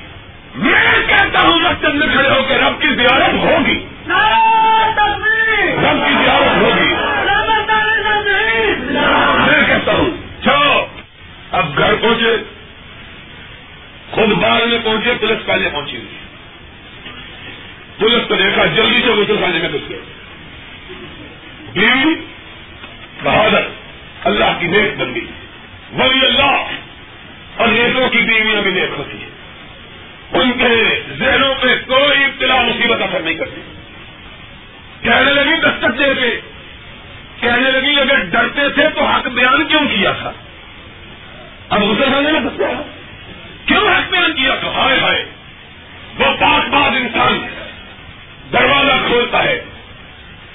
میں کہتا ہوں مسجد میں کھڑے ہو کے رب کی زیارت ہوگی۔ رب کی زیارت ہوگی میں کہتا ہوں چلو اب گھر پہنچے۔ خود بار میں پہنچے، پولیس پہلے پہنچی ہوئی۔ پولیس کو دیکھا، جلدی سے غسل خانے میں گھس گئے۔ بیوی، بہادر، اللہ کی نیک بندی۔ ولی اللہ، اور نیتوں کی بیویاں بھی نیک ہوتی ہیں۔ ان کے ذہنوں پہ کوئی ابتلا مصیبت اثر نہیں کرتی۔ کہنے لگی دستک دے کے، کہنے لگی اگر ڈرتے تھے تو حق بیان کیوں کیا تھا؟ اب غسل خانے میں دستا کیوں حق بیان کیا؟ تھا ہائے ہائے، وہ پاک بات انسان دروازہ کھولتا ہے۔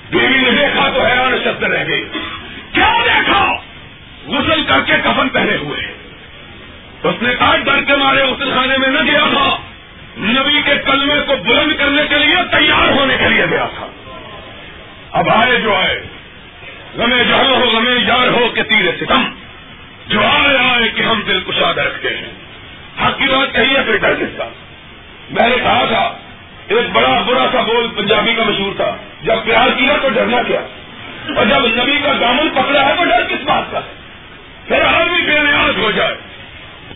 بیوی نے دیکھا تو حیران شبد رہ گئی۔ کیا دیکھا؟ غسل کر کے کفن پہنے ہوئے۔ اس نے کہا، ڈر کے مارے غسل خانے میں نہ گیا تھا۔ نبی کے کلمے کو بلند کرنے کے لیے تیار ہونے کے لیے گیا تھا۔ اب آئے جو آئے۔ غمے جہاں ہو، غمے یار ہو کہ تیرے ستم۔ جو آئے آئے کہ ہم دل کشاد رکھتے ہیں۔ حق کی بات کہیے پھر ڈر کس کا میں نے کہا تھا، ایک بڑا برا سا بول پنجابی کا مشہور تھا۔ جب پیار کیا تو ڈرنا کیا۔ اور جب نبی کا دامن پکڑا ہے تو ڈر کس بات کا پھر آدمی بے نیاز ہو جائے۔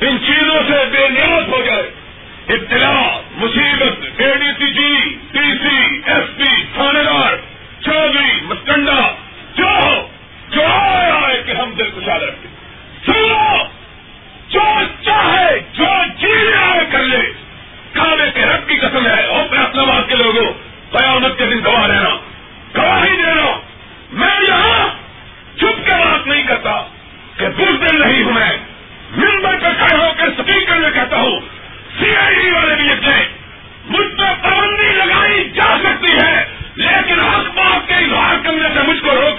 ان چیزوں سے بے نیاز ہو جائے۔ ابتلا، مصیبت، A D C G T C, S P تھانے دار چودھری مسکنڈا، جو جو آئے آئے کہ ہم دل کشاد رکھتے ہیں۔ سنو، جو چاہے، جو جی چیز آئے کر لے۔ کعبے کے رب کی قسم ہے اور فیصلہ باد کے لوگوں، قیامت کے دن گواہ رہنا۔ گواہی دینا۔ میں یہاں چپ کے بات نہیں کرتا کہ بس دن نہیں ہوں میں۔ ممبر پہ کھڑے ہو کے اسپیکر میں کہتا ہوں، سی آئی ڈی والے بھی لکھے مجھ پہ پابندی لگائی جا سکتی ہے، لیکن حق بات کے اظہار کرنے سے مجھ کو روکا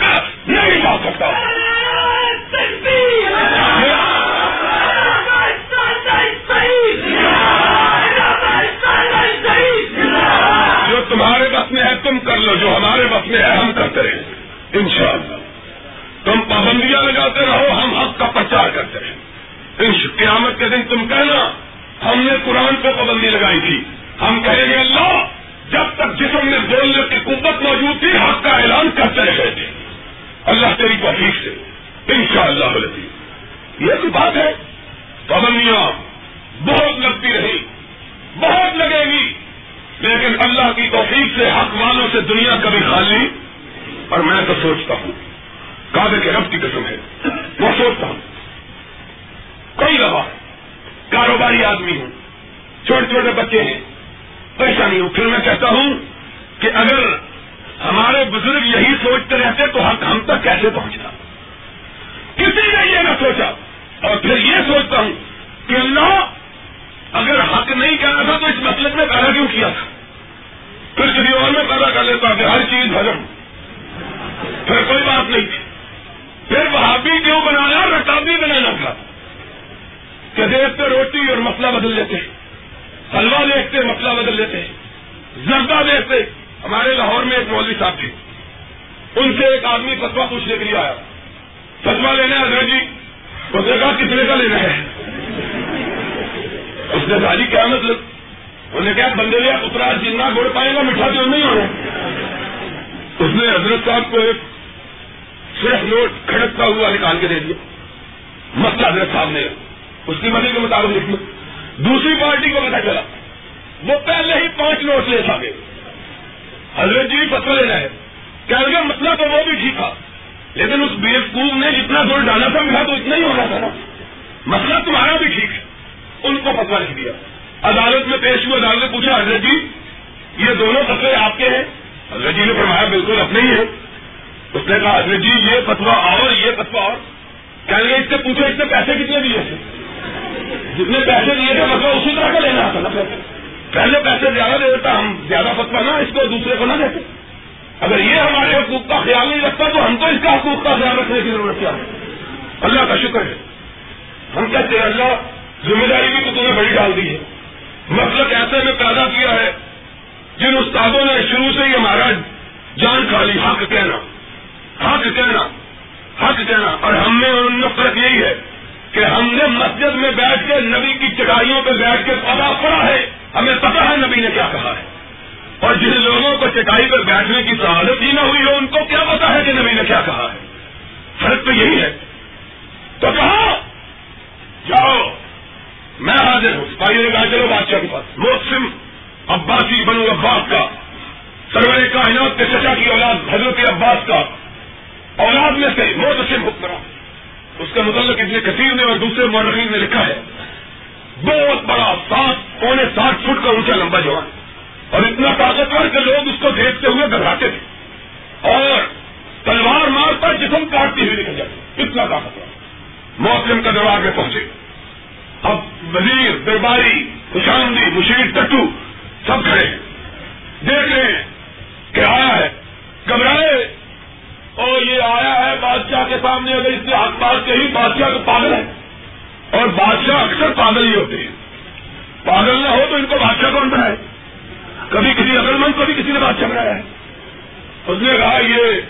اس کی مرضی کے مطابق لکھ دوسری پارٹی کو پتا چلا۔ وہ پہلے ہی پانچ نوٹ لے سکے حضرت جی پتہ لینا ہے۔ کہ اگر مسئلہ مطلب تو وہ بھی ٹھیک تھا۔ لیکن اس بیوقوف نے جتنا زور ڈالا تھا، میرا تو اتنا ہی ہونا تھا نا۔ مسئلہ تمہارا بھی ٹھیک ہے۔ ان کو پتہ لکھ دیا۔ عدالت میں پیش ہوئے، عدالت نے پوچھا، حضرت جی یہ دونوں فتوے آپ کے ہیں؟ حضرت جی نے فرمایا، بالکل اپنے ہی ہے اس نے کہا، حضرت جی یہ فتوا اور، یہ فتوا اور۔ کہنے لگے اس سے پوچھو، اس نے پیسے کتنے دیے تھے؟ جتنے پیسے دیے تھے مطلب اسی طرح کا لینا تھا نا پیسے پہلے پیسے زیادہ دے دیتا ہم زیادہ فتوا نہ اس کو دوسرے کو نہ دیتے۔ اگر یہ ہمارے حقوق کا خیال نہیں رکھتا تو ہم تو اس کا حقوق کا خیال رکھنے کی ضرورت کیا ہے؟ اللہ کا شکر ہے۔ ہم کہتے ہیں، اللہ ذمہ داری بھی تو تمہیں بڑی ڈال دی ہے۔ مطلب ایسے میں پیدا کیا ہے، جن استادوں نے شروع سے ہی ہمارا جان کھا لی، حق کہنا۔ حق کہنا حق کہنا۔ اور ہم میں ان میں فرق یہی ہے۔ کہ ہم نے مسجد میں بیٹھ کے نبی کی چٹائیوں پہ بیٹھ کے پتا پڑا ہے۔ ہمیں پتا ہے نبی نے کیا کہا ہے۔ اور جن لوگوں کو چٹائی پر بیٹھنے کی سعادت ہی نہ ہوئی ہو، ان کو کیا پتا ہے کہ نبی نے کیا کہا ہے؟ فرق تو یہی ہے۔ تو کہا، جاؤ، میں حاضر ہوں۔ سپاہی نے کہا چلو بادشاہ کے پاس۔ موسم عباسی بنو عباس کا، سرور کائنات کے چچا کی اولاد حضرت عباس کا، اولاد میں سے موسم حکمران اس کا متعلق اتنے کثیر نے اور دوسرے مورخین نے لکھا ہے۔ بہت بڑا سات پونے ساٹھ فٹ کا اونچا لمبا جوان۔ اور اتنا طاقتور کہ لوگ اس کو دیکھتے ہوئے گھبراتے تھے۔ اور تلوار مار پر جسم کاٹتی ہوئی نکل جاتی اتنا طاقتور۔ موسم کا دربار میں پہنچے۔ اب وزیر، درباری خوشامدی مشیر، ٹٹو سب کھڑے ہیں دیکھ رہے ہیں کہ آیا ہے گھبرائے اور یہ آیا ہے بادشاہ کے سامنے اگر اس نے حق بات کہی بادشاہ تو پاگل ہے۔ اور بادشاہ اکثر پاگل ہی ہوتے ہیں۔ پاگل نہ ہو تو ان کو بادشاہ کون بنائے؟ کبھی کسی عقل مند، کبھی کسی نے بادشاہ بنایا ہے۔ اس نے کہا یہ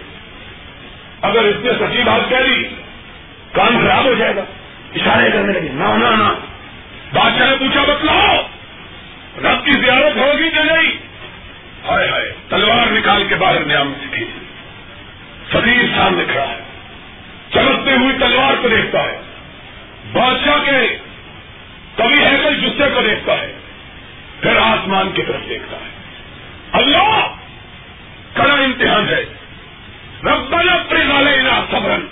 اگر اس نے سچی بات کہہ دی کام خراب ہو جائے گا۔ اشارے کرنے لگے، نہ بادشاہ نے پوچھا، بتلاؤ، رب کی زیارت ہوگی کہ نہیں؟ ہائے ہائے، تلوار نکال کے باہر نیام سیکھی فقیر سامنے کھڑا ہے چمکتے ہوئی تلوار کو دیکھتا ہے۔ بادشاہ کے کبھی ہیکل جسے کو دیکھتا ہے۔ پھر آسمان کی طرف دیکھتا ہے۔ اللہ، کڑا امتحان ہے۔ ربنا پرینا صبرن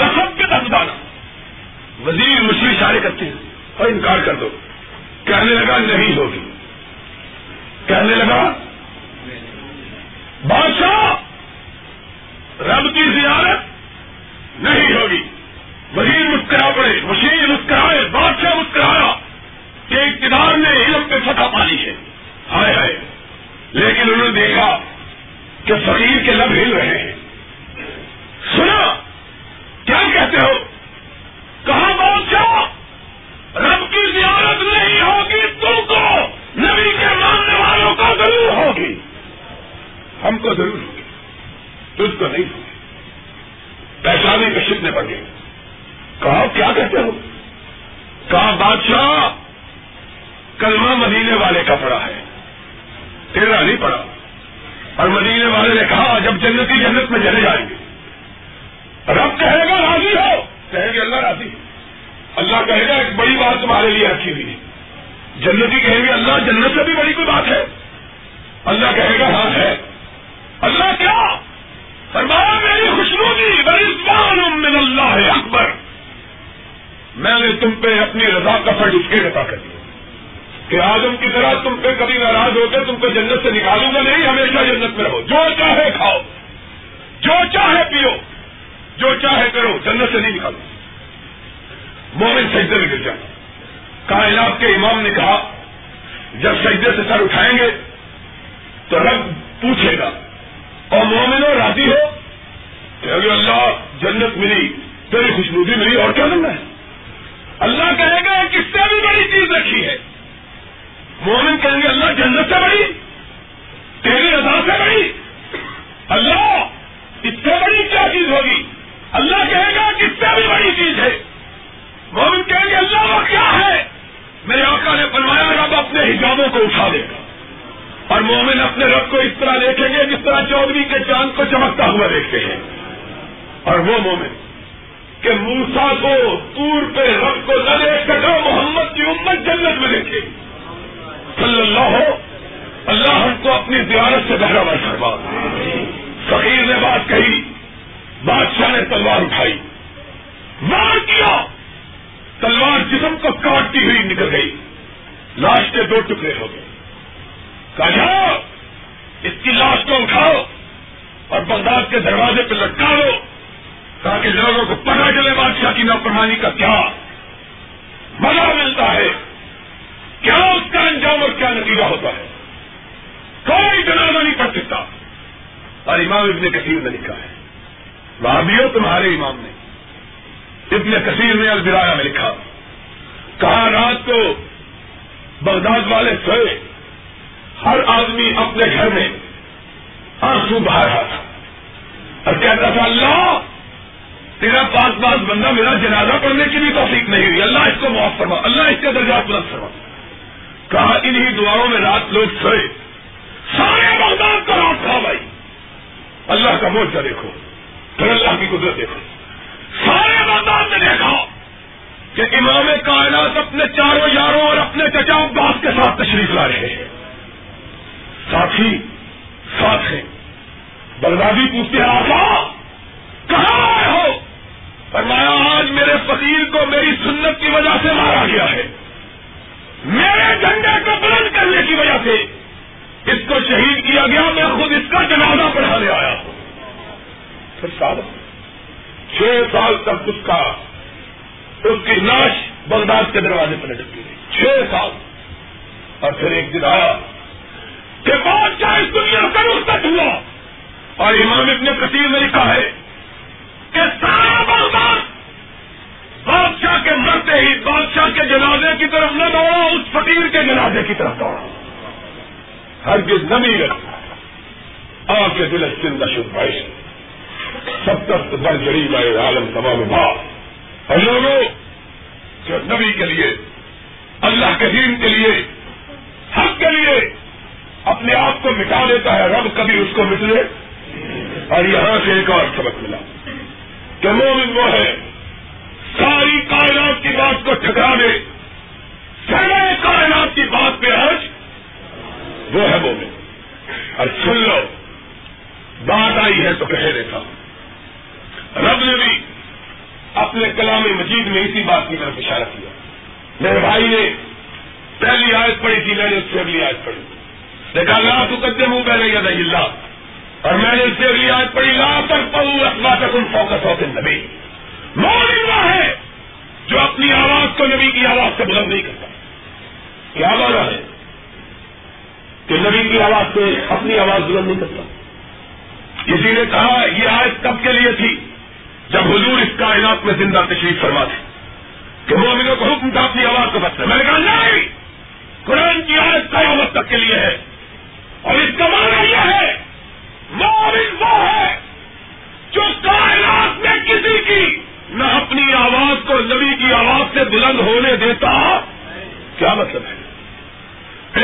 وسب کے دسدانا وزیر مچھلی اشارے کرتے ہیں۔ اور انکار کر دو۔ کہنے لگا، نہیں ہوگی۔ کہنے لگا، بادشاہ، رب کی زیارت نہیں ہوگی۔ وزیر مسکرا پڑے مشیر مسکرائے، بادشاہ مسکرایا۔ کہ اقتدار نے علم پہ فتح پانی ہے۔ ہائے ہائے۔ لیکن انہوں نے دیکھا کہ فقیر کے لب ہل رہے ہیں۔ سنا، کیا کہتے ہو؟ کہاں بادشاہ؟ رب کی زیارت نہیں ہوگی، تم کو نبی کے ماننے والوں کا ضرور ہوگی۔ ہم کو ضرور ہوگی۔ تجھ کو نہیں ہوگی۔ پیشانی کے شدنے پڑ گئے کہا کیا کہتے ہو؟ کہا، بادشاہ، کلمہ مدینے والے کا پڑا ہے۔ تیرا نہیں پڑا اور مدینے والے نے کہا، جب جنتی جنت میں چلے جائیں گے رب کہے گا، راضی ہو! کہے گے اللہ راضی اللہ کہے گا، ایک بڑی بات تمہارے لیے رکھی ہوئی جنتی کہیں گے، اللہ جنت سے بھی بڑی کوئی بات ہے۔ اللہ کہے گا ہاں ہے۔ اللہ کیا فرمایا، میری خوشبو کی من اللہ اکبر۔ میں نے تم پہ اپنی رضا کا سرٹیفکیٹ عطا کر دیا۔ کہ آدم کی طرح تم پہ کبھی ناراض ہو کے تم پہ جنت سے نکالوں گا نہیں، ہمیشہ جنت میں رہو۔ جو چاہے کھاؤ، جو چاہے پیو، جو چاہے کرو، جنت سے نہیں نکالو۔ مومن سجدے میں گر جانا کائنات کے امام نے کہا، جب سجدے سے سر اٹھائیں گے، تو رب پوچھے گا اور مومنوں راضی ہو کہ اگر اللہ جنت ملی، تیری خوشبودی ملی، اور کیا ملنا ہے؟ اللہ کہے گا کس سے بھی بڑی چیز رکھی ہے۔ مومن کہیں گے، اللہ جنت سے بڑی، تیری رضا سے بڑی۔ اللہ، اس سے بڑی کیا چیز ہوگی؟ اللہ کہے گا کس سے بھی بڑی چیز ہے۔ مومن کہیں گے، اللہ وہ کیا ہے؟ میرے آقا نے فرمایا، رب اپنے حجابوں کو اٹھا دے گا۔ اور مومن اپنے رب کو اس طرح دیکھیں گے جس طرح چودھری کے چاند کو چمکتا ہوا دیکھتے ہیں۔ اور وہ مومن کہ موسا کو دور پہ رب کو نہ دیکھ سکا، محمد کی امت جنت میں دیکھے۔ صلی اللہ ہو، اللہ ہم کو اپنی زیارت سے بہرا فرما۔ فقیر نے بات کہی بات تلوار اٹھائی۔ وار کیا۔ تلوار جسم کو کاٹتی ہوئی نکل گئی۔ لاش کے دو ٹکڑے ہو گئے۔ کہا جاؤ اس کی لاش کو اٹھاؤ اور بغداد کے دروازے پہ لٹکا دو تاکہ لوگوں کو پتا چلے بادشاہ کی نافرمانی کا کیا مزہ ملتا ہے۔ کیا اس کا انجام اور کیا نتیجہ ہوتا ہے؟ کوئی جنازہ نہیں پڑھ سکتا۔ اور امام ابن کثیر نے لکھا ہے۔ وہاں بھی ہو تمہارے امام نے۔ ابن کثیر نے البرایا میں لکھا، کہا، رات کو بغداد والے سوئے۔ ہر آدمی اپنے گھر میں آنسو بہا رہا تھا اور کہتا تھا، اللہ، تیرا پاس پاس بندہ میرا جنازہ پڑھنے کی بھی توفیق نہیں ہوئی۔ اللہ اس کو معاف فرما، اللہ اس کے درجات بلند فرما۔ کہا، انہی دعاؤں میں رات لوگ سوئے سارے بغداد کا رات تھا بھائی۔ اللہ کا موجہ دیکھو، پھر اللہ کی قدرت دیکھو۔ سارے بغداد نے دیکھا کہ امام کائنات اپنے چاروں یاروں اور اپنے چچا عباس کے ساتھ تشریف لا رہے ہیں۔ ساتھی، ساتھ ہیں۔ بغدادی پوچھتے ہیں، آقا، کہاں آئے ہو؟ فرمایا، آج میرے فقیر کو میری سنت کی وجہ سے مارا گیا ہے۔ میرے جھنڈے کو بلند کرنے کی وجہ سے اس کو شہید کیا گیا، میں خود اس کا جنازہ پڑھانے آیا ہوں۔ پھر سال، چھ سال تک اس کا، اس کی لاش بغداد کے دروازے پر لٹکی گئی چھ سال۔ اور پھر ایک دن آیا۔ کہ بادشاہ اس دنیا کا رخت ہوا۔ اور امام ابن کثیر نے لکھا ہے کہ سارا بغداد بادشاہ کے مرتے ہی بادشاہ کے جنازے کی طرف نہ دوڑا اس فقیر کے جنازے کی طرف دوڑا ہر کس نبی آپ کے دل چند شد بھائی۔ سب تک بر جڑی بھائی عالم تمام بھاگ اور لوگوں جو نبی کے لیے، اللہ کے دین کے لیے، حق کے اپنے آپ کو مٹا دیتا ہے، رب کبھی اس کو مٹلے۔ اور یہاں سے ایک اور سبق ملا۔ کہ مومن وہ ہے، ساری کائنات کی بات کو ٹھکرا دے سارے کائنات کی بات پہ حج، وہ ہے مومن۔ اور سن لو، بات آئی ہے تو کہہ دیتا رب نے بھی اپنے کلام مجید میں اسی بات کی طرف اشارہ کیا۔ میرے بھائی نے پہلی آیت پڑھی تھی، میں نے اس سے اگلی آیت پڑھی۔ دیکھا اللہ تو کدے منہ پہ نہیں گیا اللہ۔ اور میں نے اس سے اگلی آیت پڑھی، لا تک پڑھوں اخبا تک ان فوکس ہوتے نبی مومن ہے جو اپنی آواز کو نبی کی آواز سے بلند نہیں کرتا۔ کیا مانا ہے کہ نبی کی آواز سے اپنی آواز بلند نہیں کرتا۔ کسی نے کہا، یہ آیت کب کے لیے تھی جب حضور اس کائنات میں زندہ تشریف فرما تھے کہ مومنوں کو حکم تھا اپنی آواز کو بچنا میں نے کہا، نہیں! قرآن کی آیت قیامت تک کے لیے ہے۔ اور اس کا معنی یہ ہے مومن وہ ہے جو کائنات میں کسی کی نہ اپنی آواز کو نبی کی آواز سے بلند ہونے دیتا۔ کیا مطلب ہے؟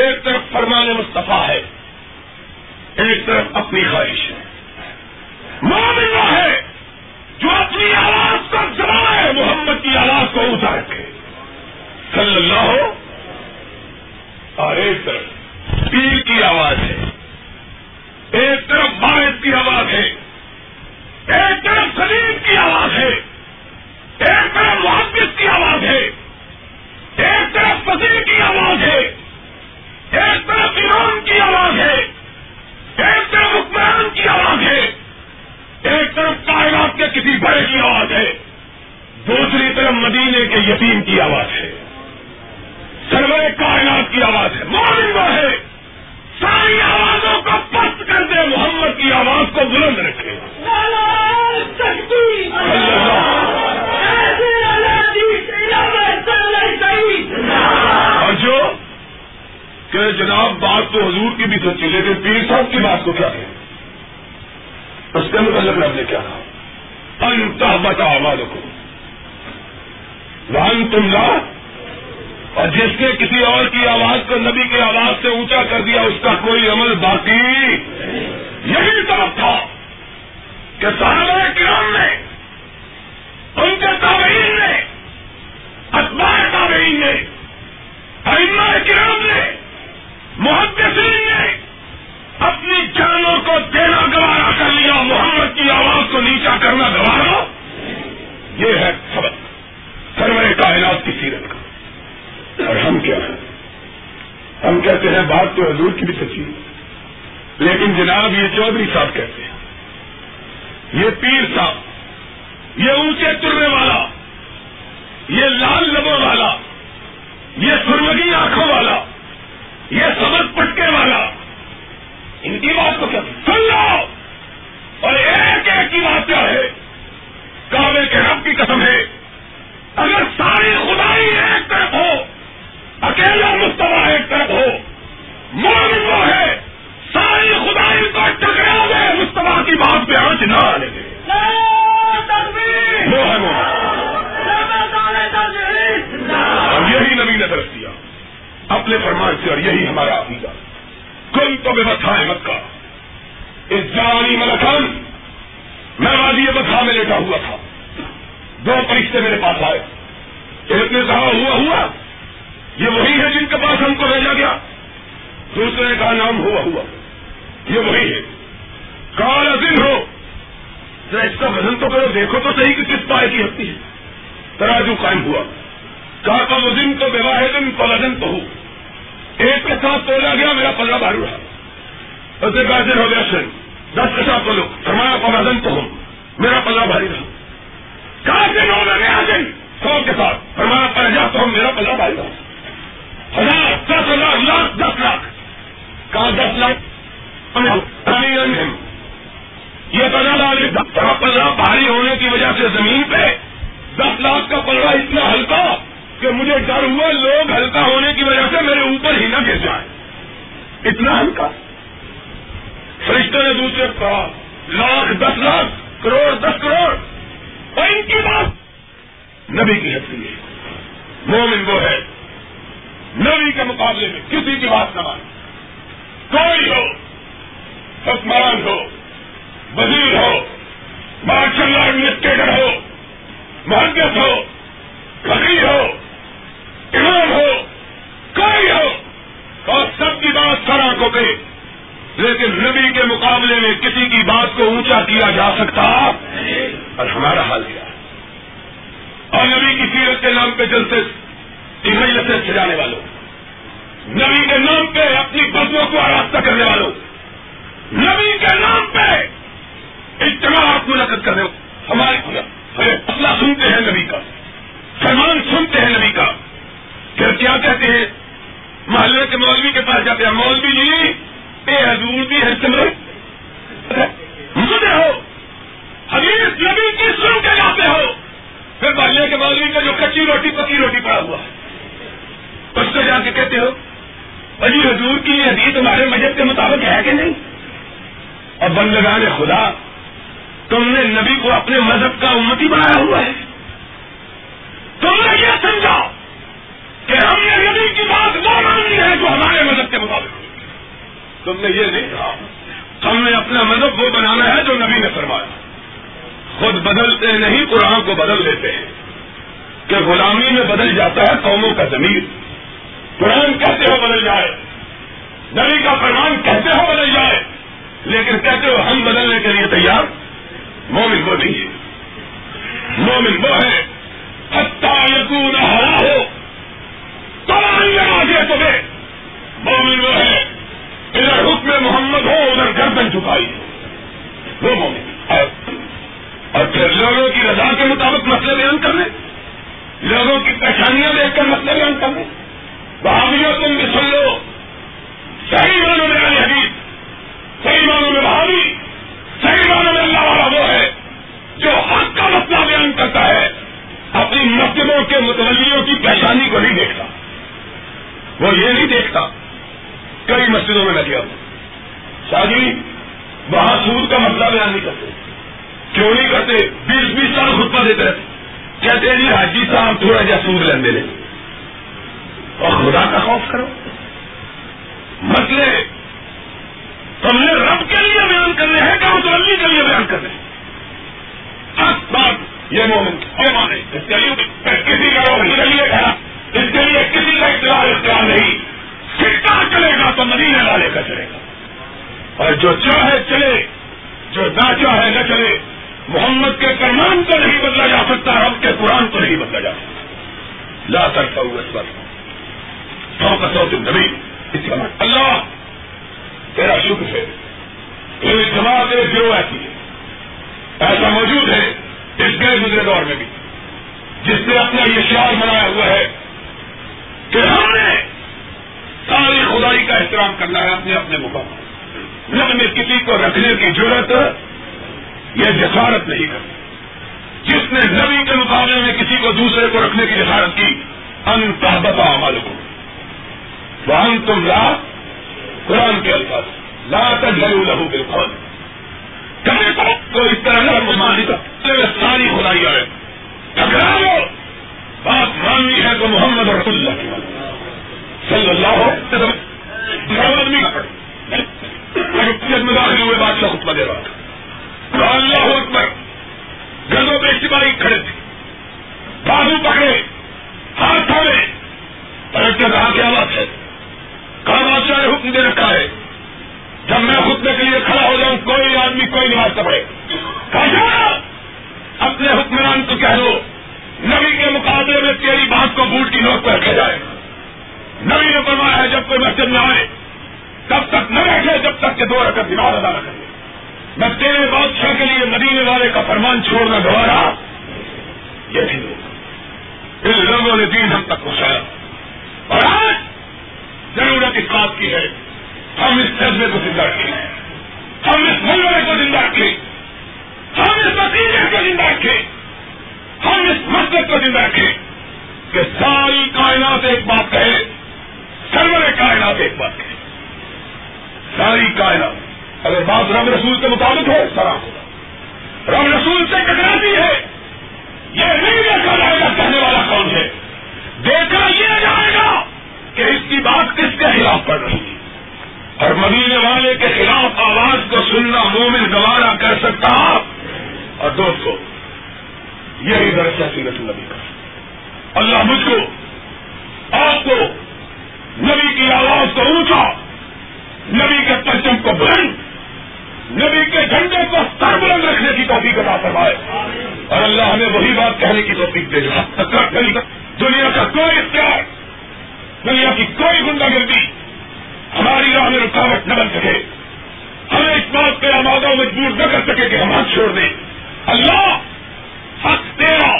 ایک طرف فرمان مصطفیٰ ہے، ایک طرف اپنی خواہش ہے۔ مومن وہ ہے جو اپنی آواز کو جمائے، محمد کی آواز کو اونچا رکھے۔ صلی اللہ ہو اور ایک طرف پیر کی آواز ہے ایک طرف باعث کی آواز ہے ایک طرف سلیم کی آواز ہے ایک طرف محبت کی آواز ہے ایک طرف فصیح کی آواز ہے ایک طرف امام کی آواز ہے ایک طرف حکمران کی آواز ہے ایک طرف کائنات کے کسی بڑے کی آواز ہے دوسری طرف مدینے کے یتیم کی آواز ہے سرور کائنات کی آواز ہے محمد کی آواز کو بلند رکھے۔ اور جو کہ جناب بات تو حضور کی بھی سچی لیکن پیر صاحب کی بات کو کیا ہے؟ اس کے متعلق رب نے کیا کہا۔ انتہ بتا آواز کو وان تم لا۔ اور جس نے کسی اور کی آواز کو نبی کی آواز سے اونچا کر دیا، اس کا کوئی عمل باقی یہی طرف تھا کہ صحابہ کرام نے، ان کے تابعین نے اخبار تابعین نے ارما کرام نے، محدثین نے اپنی جانوں کو دینا گوارا کر لیا، محمد کی آواز کو نیچا کرنا گوارا یہ ہے سبق، سرور کائنات کی سیرت کا۔ اور ہم کیا ہیں؟ ہم کہتے ہیں، بات تو حضور کی بھی سچی ہے۔ لیکن جناب یہ چودھری صاحب کہتے ہیں، یہ پیر صاحب، یہ اونچے چرنے والا، یہ لال لبوں والا، یہ سرمگی آنکھوں والا، یہ سبق پٹکے والا، ان کی بات کو کیا سن لو! اور ایک ایک کی بات کیا ہے؟ کعبے کے رب کی قسم ہے، اگر ساری خدائی ایک طرف ہو، اکیلا مستفا ایک طرف ہو، مومن وہ ہے۔ بات پہ آنچ نہ آنے دے وہ ہے اور یہی نبی نے درست دیا۔ اپنے فرمان سے اور یہی ہمارا عقیدہ۔ کل تو بے ہے مت کا اس جانی ملکان میں وادی بتا میں لیٹا ہوا تھا۔ دو فرشتے میرے پاس آئے۔ ایک نے کہا ہوا ہوا۔ یہ وہی ہے جن کے پاس ہم کو بھیجا گیا۔ دوسرے کہا نام ہوا ہوا۔ یہ وہی ہے۔ کال دن ہو۔ ذرا اس کا وزن تو کرو دیکھو تو صحیح کہ کس پائے کی ہستی ہے۔ تراجو قائم ہوا۔ کہا کا وزن تو دن تو وزن تو ہو۔ ایک کے ساتھ تولا گیا، میرا پلڑا بھاری رہا اسے ہو گیا سن دس کے ساتھ بولو، فرمایا کا تو ہوں میرا پلڑا بھاری رہا کہا دن ہو گیا دن سو کے ساتھ۔ فرمایا پر تو ہم میرا پلڑا بھاری رہا ہزار دس ہزار، لاکھ دس لاکھ۔ کہاں دس لاکھ۔ یہ پتا ڈال پلڑا بھاری ہونے کی وجہ سے زمین پہ دس لاکھ کا پلڑا اتنا ہلکا کہ مجھے ڈر ہوا لوگ ہلکا ہونے کی وجہ سے میرے اوپر ہی نہ گر جائے اتنا ہلکا۔ فرشتوں نے دوسرے کہا، لاکھ دس لاکھ، کروڑ دس کروڑ۔ اور ان کی بات نبی کی حیثیت ہے۔ مومن وہ ہے۔ نبی کے مقابلے میں کسی کی بات نہ مانے۔ کوئی ہو، حکمران ہو وزیر ہو، مارشل ایڈمنسٹریٹر ہو محدت ہو، فقیر ہو، امام ہو کوئی ہو، اور سب کی بات سر آنکھوں پہ لیکن نبی کے مقابلے میں کسی کی بات کو اونچا کیا جا سکتا؟ اور ہمارا حال کیا؟ اور نبی کی سیرت کے نام پہ چلتے سے سجانے والوں، نبی کے نام پہ اپنی بسوں کو آراستہ کرنے والوں، نبی کے نام پہ اجتماع آپ منعقد کرنے ہمارے مسئلہ سنتے ہیں نبی کا۔ سلمان سنتے ہیں نبی کا۔ پھر کیا کہتے ہیں؟ محلے کے مولوی کے پاس جاتے ہیں۔ مولوی جی اے حضور بھی ہے مجھے ہو۔ حدیث نبی کی سن کے جاتے ہو۔ پھر محلے کے مولوی کا جو کچی روٹی، پکی روٹی پڑا ہوا ہے۔ اس کو جا کے کہتے ہو اجی حضور کی یہ حدیث تمہارے مذہب کے مطابق ہے کہ نہیں؟ اور بندگان خدا تم نے نبی کو اپنے مذہب کا امتی بنایا ہوا ہے۔ تم نے یہ سمجھا کہ ہم نے نبی کی بات وہ ماننی ہے جو ہمارے مذہب کے مطابق۔ تم نے یہ نہیں کہا ہم نے اپنا مذہب وہ بنانا ہے جو نبی نے فرمایا۔ خود بدلتے نہیں، قرآن کو بدل دیتے ہیں۔ کہ غلامی میں بدل جاتا ہے قوموں کا زمین قرآن کہتے ہو بدل جائے۔ نبی کا فرمان کہتے ہو بدل جائے۔ لیکن کہتے ہو ہم بدلنے کے لیے تیار۔ مومن وہ نہیں ہے۔ مومن وہ ہے یقون ہرا ہو آگے تمہیں۔ مومن وہ ہے ادھر حکم محمد ہو، ادھر گردن چکائی۔ وہ مومن۔ اور پھر لوگوں کی رضا کے مطابق مسئلے بیان کرنے۔ لوگوں کی پریشانیاں دیکھ کر مسئلے بیان کرنے۔ بہادیوں تم بھی سن لو۔ صحیح معنوں میں آئی حدیث۔ صحیح معنوں میں بہادی صحیح معنوں میں اللہ والا وہ ہے جو حق کا مسئلہ بیان کرتا ہے، اپنی مسجدوں کے متولیوں کی پریشانی کو نہیں دیکھتا۔ وہ یہ نہیں دیکھتا کئی مسجدوں میں میں گیا شادی وہاں سود کا مسئلہ بیان نہیں کرتے۔ کیوں نہیں کرتے؟ بیس بیس سال خطبہ دیتے رہتے۔ کہتے ہیں جی حاجی صاحب تھوڑا جا سود لینے لیں۔ اور خدا کا خوف کرو۔ مسئلے تم نے رب کے لیے بیان کرنے ہیں کہ متولی کے لیے بیان کرنے ہیں۔ بات یہ مومن مانے۔ اس کے لیے کسی کا کے لیے اس کے لیے کسی کا اختیار اختیار نہیں۔ سکہ چلے گا تو مدینہ ڈالے کا چلے گا۔ اور جو چاہے چلے، جو نہ چاہے نہ چلے۔ محمد کے فرمان کو نہیں بدلا جا سکتا، رب کے قرآن کو نہیں بدلا جا سکتا۔ لا کرتا ہوں اس پر سو کا سو تم نبی اللہ تیرا شکر ہے۔ میری جماعت ایک گروہ ایسی ہے۔ ایسا موجود ہے اس گئے گزرے دور میں بھی۔ جس نے اپنا یہ شعار بنایا ہوا ہے کہ ہم نے ساری خدائی کا احترام کرنا ہے اپنے اپنے مقام نہ میں کسی کو رکھنے کی ضرورت یہ جسارت نہیں کرتی جس نے نبی کے مقابلے میں کسی کو دوسرے کو رکھنے کی جسارت کی ان تحبتا عمل کو وہ تم لا قرآن کے الفاظ۔ لا تجھلو لہو بالقول۔ کبھی تو کوئی اس طرح نہ مسلمان کا ساری خدائی آئے۔ ٹکرا بات ماننی ہے تو محمد رسول اللہ کی صلی اللہ ہو آدمی میں داخل ہوئے بادشاہ خطبہ دے رہا۔ تھا اللہ اکبر۔ گردوں پہ سپاہی کھڑے تھے۔ بازو پکڑے۔ ہاتھ تھامے۔ پلٹ کے کہا، کیا بات ہے؟ بادشاہ نے حکم دے رکھا ہے۔ جب میں خطبے کے لیے کھڑا ہو جاؤں، کوئی آدمی کوئی نماز پڑھے کہا، اپنے حکمران کو کہہ دو، نبی کے مقابلے میں تیری بات کو بوٹ کی نوٹ پہ رکھا جائے۔ نبی نے فرمایا ہے جب کوئی مسجد میں آئے، تب تک نہ بیٹھے، جب تک کہ دو رقم دماغ ادا رکھیں میں تیرے بادشاہ کے لیے مدینے والے کا فرمان چھوڑنا دوبارہ۔ یہ بھی ان لوگوں نے دین ہم تک پہنچایا۔ اور آج ضرورت اس بات کی ہے۔ ہم اس جذبے کو زندہ رکھیں۔ ہم اس ملبے کو زندہ رکھیں۔ ہم اس نتیجے کو زندہ رکھیں۔ ہم اس مسجد کو زندہ رکھیں۔ کہ ساری کائنات ایک بات کہے۔ سرور کائنات ایک بات کہے۔ ساری کائنات۔ اگر بات رب رسول کے مطابق ہے سرا ہوگا رب رسول سے ٹکراتی ہے۔ یہ نہیں دیکھا جائے گا کہنے والا کون ہے۔ دیکھا یہ جائے گا کہ اس کی بات کس کے خلاف پڑ رہی ہے؟ اور مدینے والے کے خلاف آواز کو سننا مومن گوارا کر سکتا اور دوستو، یہی درجہ سیرت نبی کا۔ اللہ مجھ کو، آپ کو، نبی کی آواز کو اونچا، نبی کے پرچم کو بلند، نبی کے جھنڈے کو سر بلند رکھنے کی توفیق ادا کروائے اور اللہ ہمیں وہی بات کہنے کی توفیق دے گا۔ دنیا کا کوئی اختیار دنیا کی کوئی گنڈا گردی ہماری راہ میں رکاوٹ نہ بن سکے۔ ہمیں اس بات پہ آمادہ مجبور نہ کر سکے کہ ہم ہاتھ چھوڑ دیں۔ اللہ، حق تیرا۔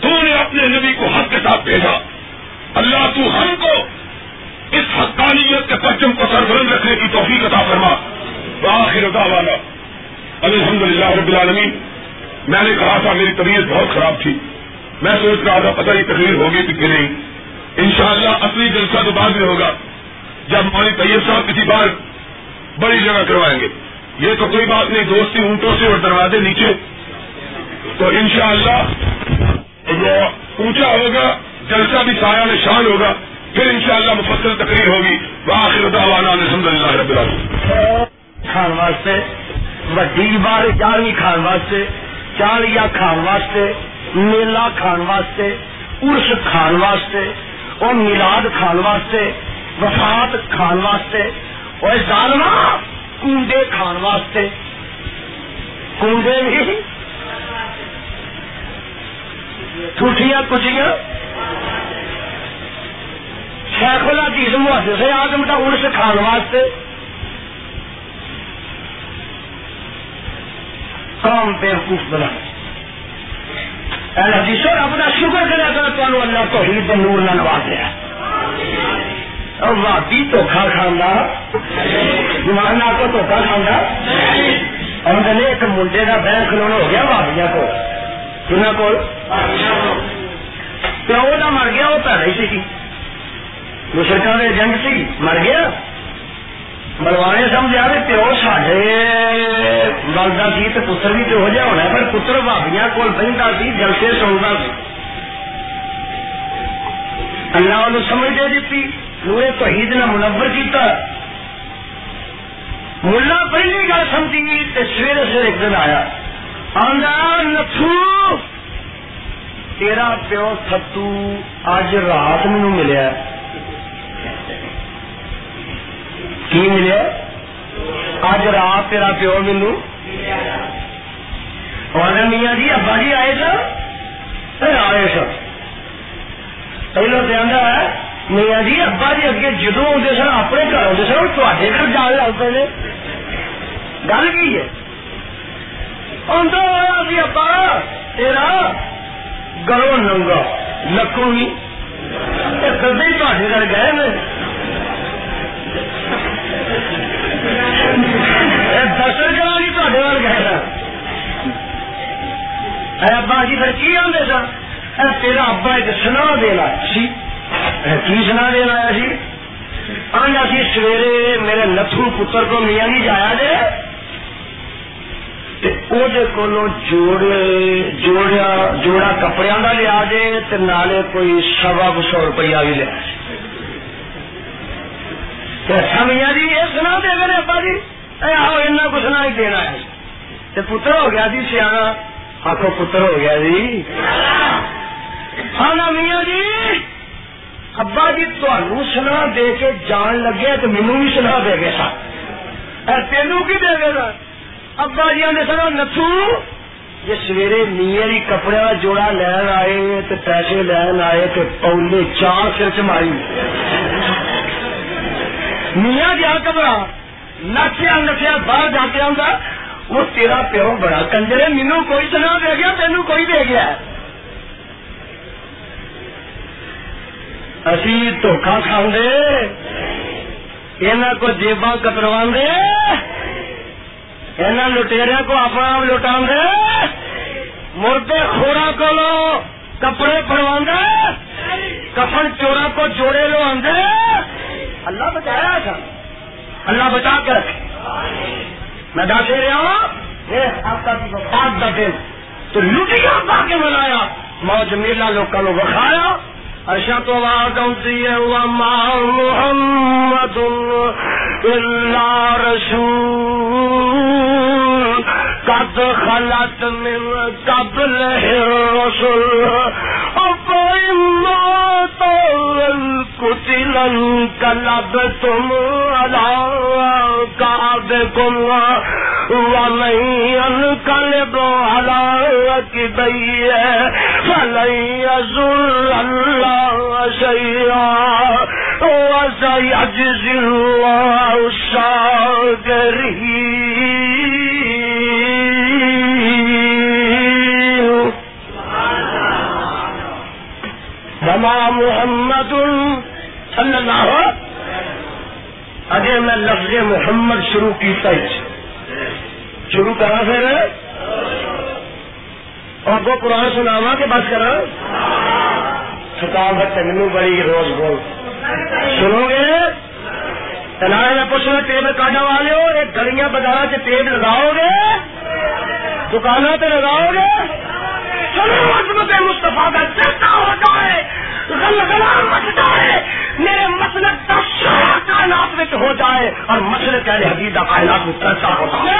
تو نے اپنے نبی کو حق کے ساتھ بھیجا۔ اللہ، تو ہم کو اس حقانیت کے پرچم کو سربرند رکھنے کی توفیق عطا فرما۔ بآخر والا الحمد للہ رب العالمین۔ میں نے کہا تھا میری طبیعت بہت خراب تھی۔ میں سوچ رہا تھا پتہ ہی تقریر ہوگی کہ نہیں۔ انشاءاللہ اصلی جلسہ تو بعد میں ہوگا۔ جب ہماری طیب صاحب کسی بار بڑی جگہ کروائیں گے۔ یہ تو کوئی بات نہیں، دوستی اونٹوں سے اور دروازے نیچے۔ تو انشاءاللہ وہ اونچا ہوگا، جلسہ بھی سایہ نشان ہوگا، پھر انشاءاللہ مفصل تقریر ہوگی۔ وآخر دعوانا الحمد للہ رب العالمین۔ کھان واسطے وڈی بار چالی کھان واسطے چالیا کھان واسطے، میلہ کھان واسطے، ارس کھان واسطے اور میلاد کھان واسطے، وفات کھان واسطے، اور ظالمہ کنڈے کھان واسطے۔ کنڈے بھی ٹوٹیاں کچیاں شیخ اللہ جیز محدث سے آدم کا ارس کھان واسطے۔ کام بیوقوف بنا حدیث رب کا شکر کرے اگر تمہیں اللہ تو ہی نور نہ نوازیا اور واپی دھوکھا کھانا زمانہ کو تو دھوکھا کھانا اور ایک منڈے کا بہن کھلونا ہو گیا واپیا کو۔ کن کو پیو کا مر گیا، وہ پیڑ سی مشرقہ کے ایجنٹ سی، مر گیا۔ بلوانے سمجھا بھی پیو سڈے بلدا سی تو پتر بھی پیو جہا ہونا پر پتر بھابیا کول بہتا سی، جلسے سنتا سی۔ اللہ وہ سمجھ دے دیتی، نورے توحید نے منور کیتا۔ ملا پہلی گل سمجھی سویرے سویرے ایک دن آیا۔ آندا، نتھو، تیرا پیو تھتو اج رات مینو ملیا۔ کی ملیا اج رات تیرا پیو مینو اور میاں جی ابا جی آئے سر آئے سر پہلو تو آدھا ہے، میاں جی ابا جی اگے جدو آتے سن، اپنے گھر آتے سن تے گھر جان لگ پے گل کی ہے؟ ابا، تیرا گلو ننگا لکو ہی کدے تے گھر گئے میں۔ درشن کرا نہیں تے گئے سر ابا جی پھر کی آدھے سن؟ تیرا ابا ایک سنا دینا سی۔ کی سنا دینا آیا سی؟ آنڈا سی، سویرے میرے نتھو پتر کو میاں نہیں جایا جے جوڑا کپڑے کا لیا جے نالے کوئی سوا کو سو روپیہ بھی لیا اچھا جی یہ سنا دے میرے ابا جی۔ آؤ ایسا کچھ نہ ہی دینا ہے۔ پتر ہو گیا جی سیاح۔ آخو پتر ہو گیا جی۔ ہاں میاں جی۔ ابا جی تہن سنا دے کے جان لگے تو مینو بھی سنا دے گے سر تینو کی دے گے سر ابا جی نے سنا نتو جی سویرے میری کپڑے کا جوڑا لین آئے تو پیسے لین آئے تو پولی چار سر چ ماری۔ میاں جی، جا کبرا نچیا نچیا باہر جا کے آؤں وہ تیرا پیو بڑا کنجر مینو کوئی سنا دے گیا، تینوں کوئی دے گیا۔ اسی دھوکھا کھانے یہاں کو جیبا کتروا دے یہاں لٹیریا کو اپنا لٹا دے مردے خورا کو کپڑے پڑوا کفن چورا کو جوڑے لو آدھے اللہ بچایا تھا اللہ بچا کے رکھے میں دس رہا ہوں۔ آپ کا دن۔ تو لٹیا پا کے بنایا۔ موج میلا لوگوں کو بخایا اشت وادی وما محمد إلا رسول۔ قد خلت من قبله الرسل۔ أفإن مات قتل انقلبتم على كعبكم ومن ينقلب على عقبيه فلن يزر الله شيئا وسيجزي الله الشاكرين وما محمد صلی اللہ اگے میں لفظ محمد شروع کیتا ہی شروع کرا پھر اور کو قرآن سناوا کہ بس کرا؟ تھکاوٹ مینو بڑی روز بول۔ سنو گے؟ تنہا میں پوچھنا ٹیب کاٹا والے ہو، ایک گلیاں بازار سے ٹیب لگاؤ گے؟ دکانوں پہ لگاؤ گے؟ چلو عظمت مصطفیٰ کا چرچا ہو جائے غلغلہ مچ جائے، میرے مسلک کا شعر کائنات میں ہو جائے اور مسلک اہل حدیث کائنات میں چرچا ہے جائے۔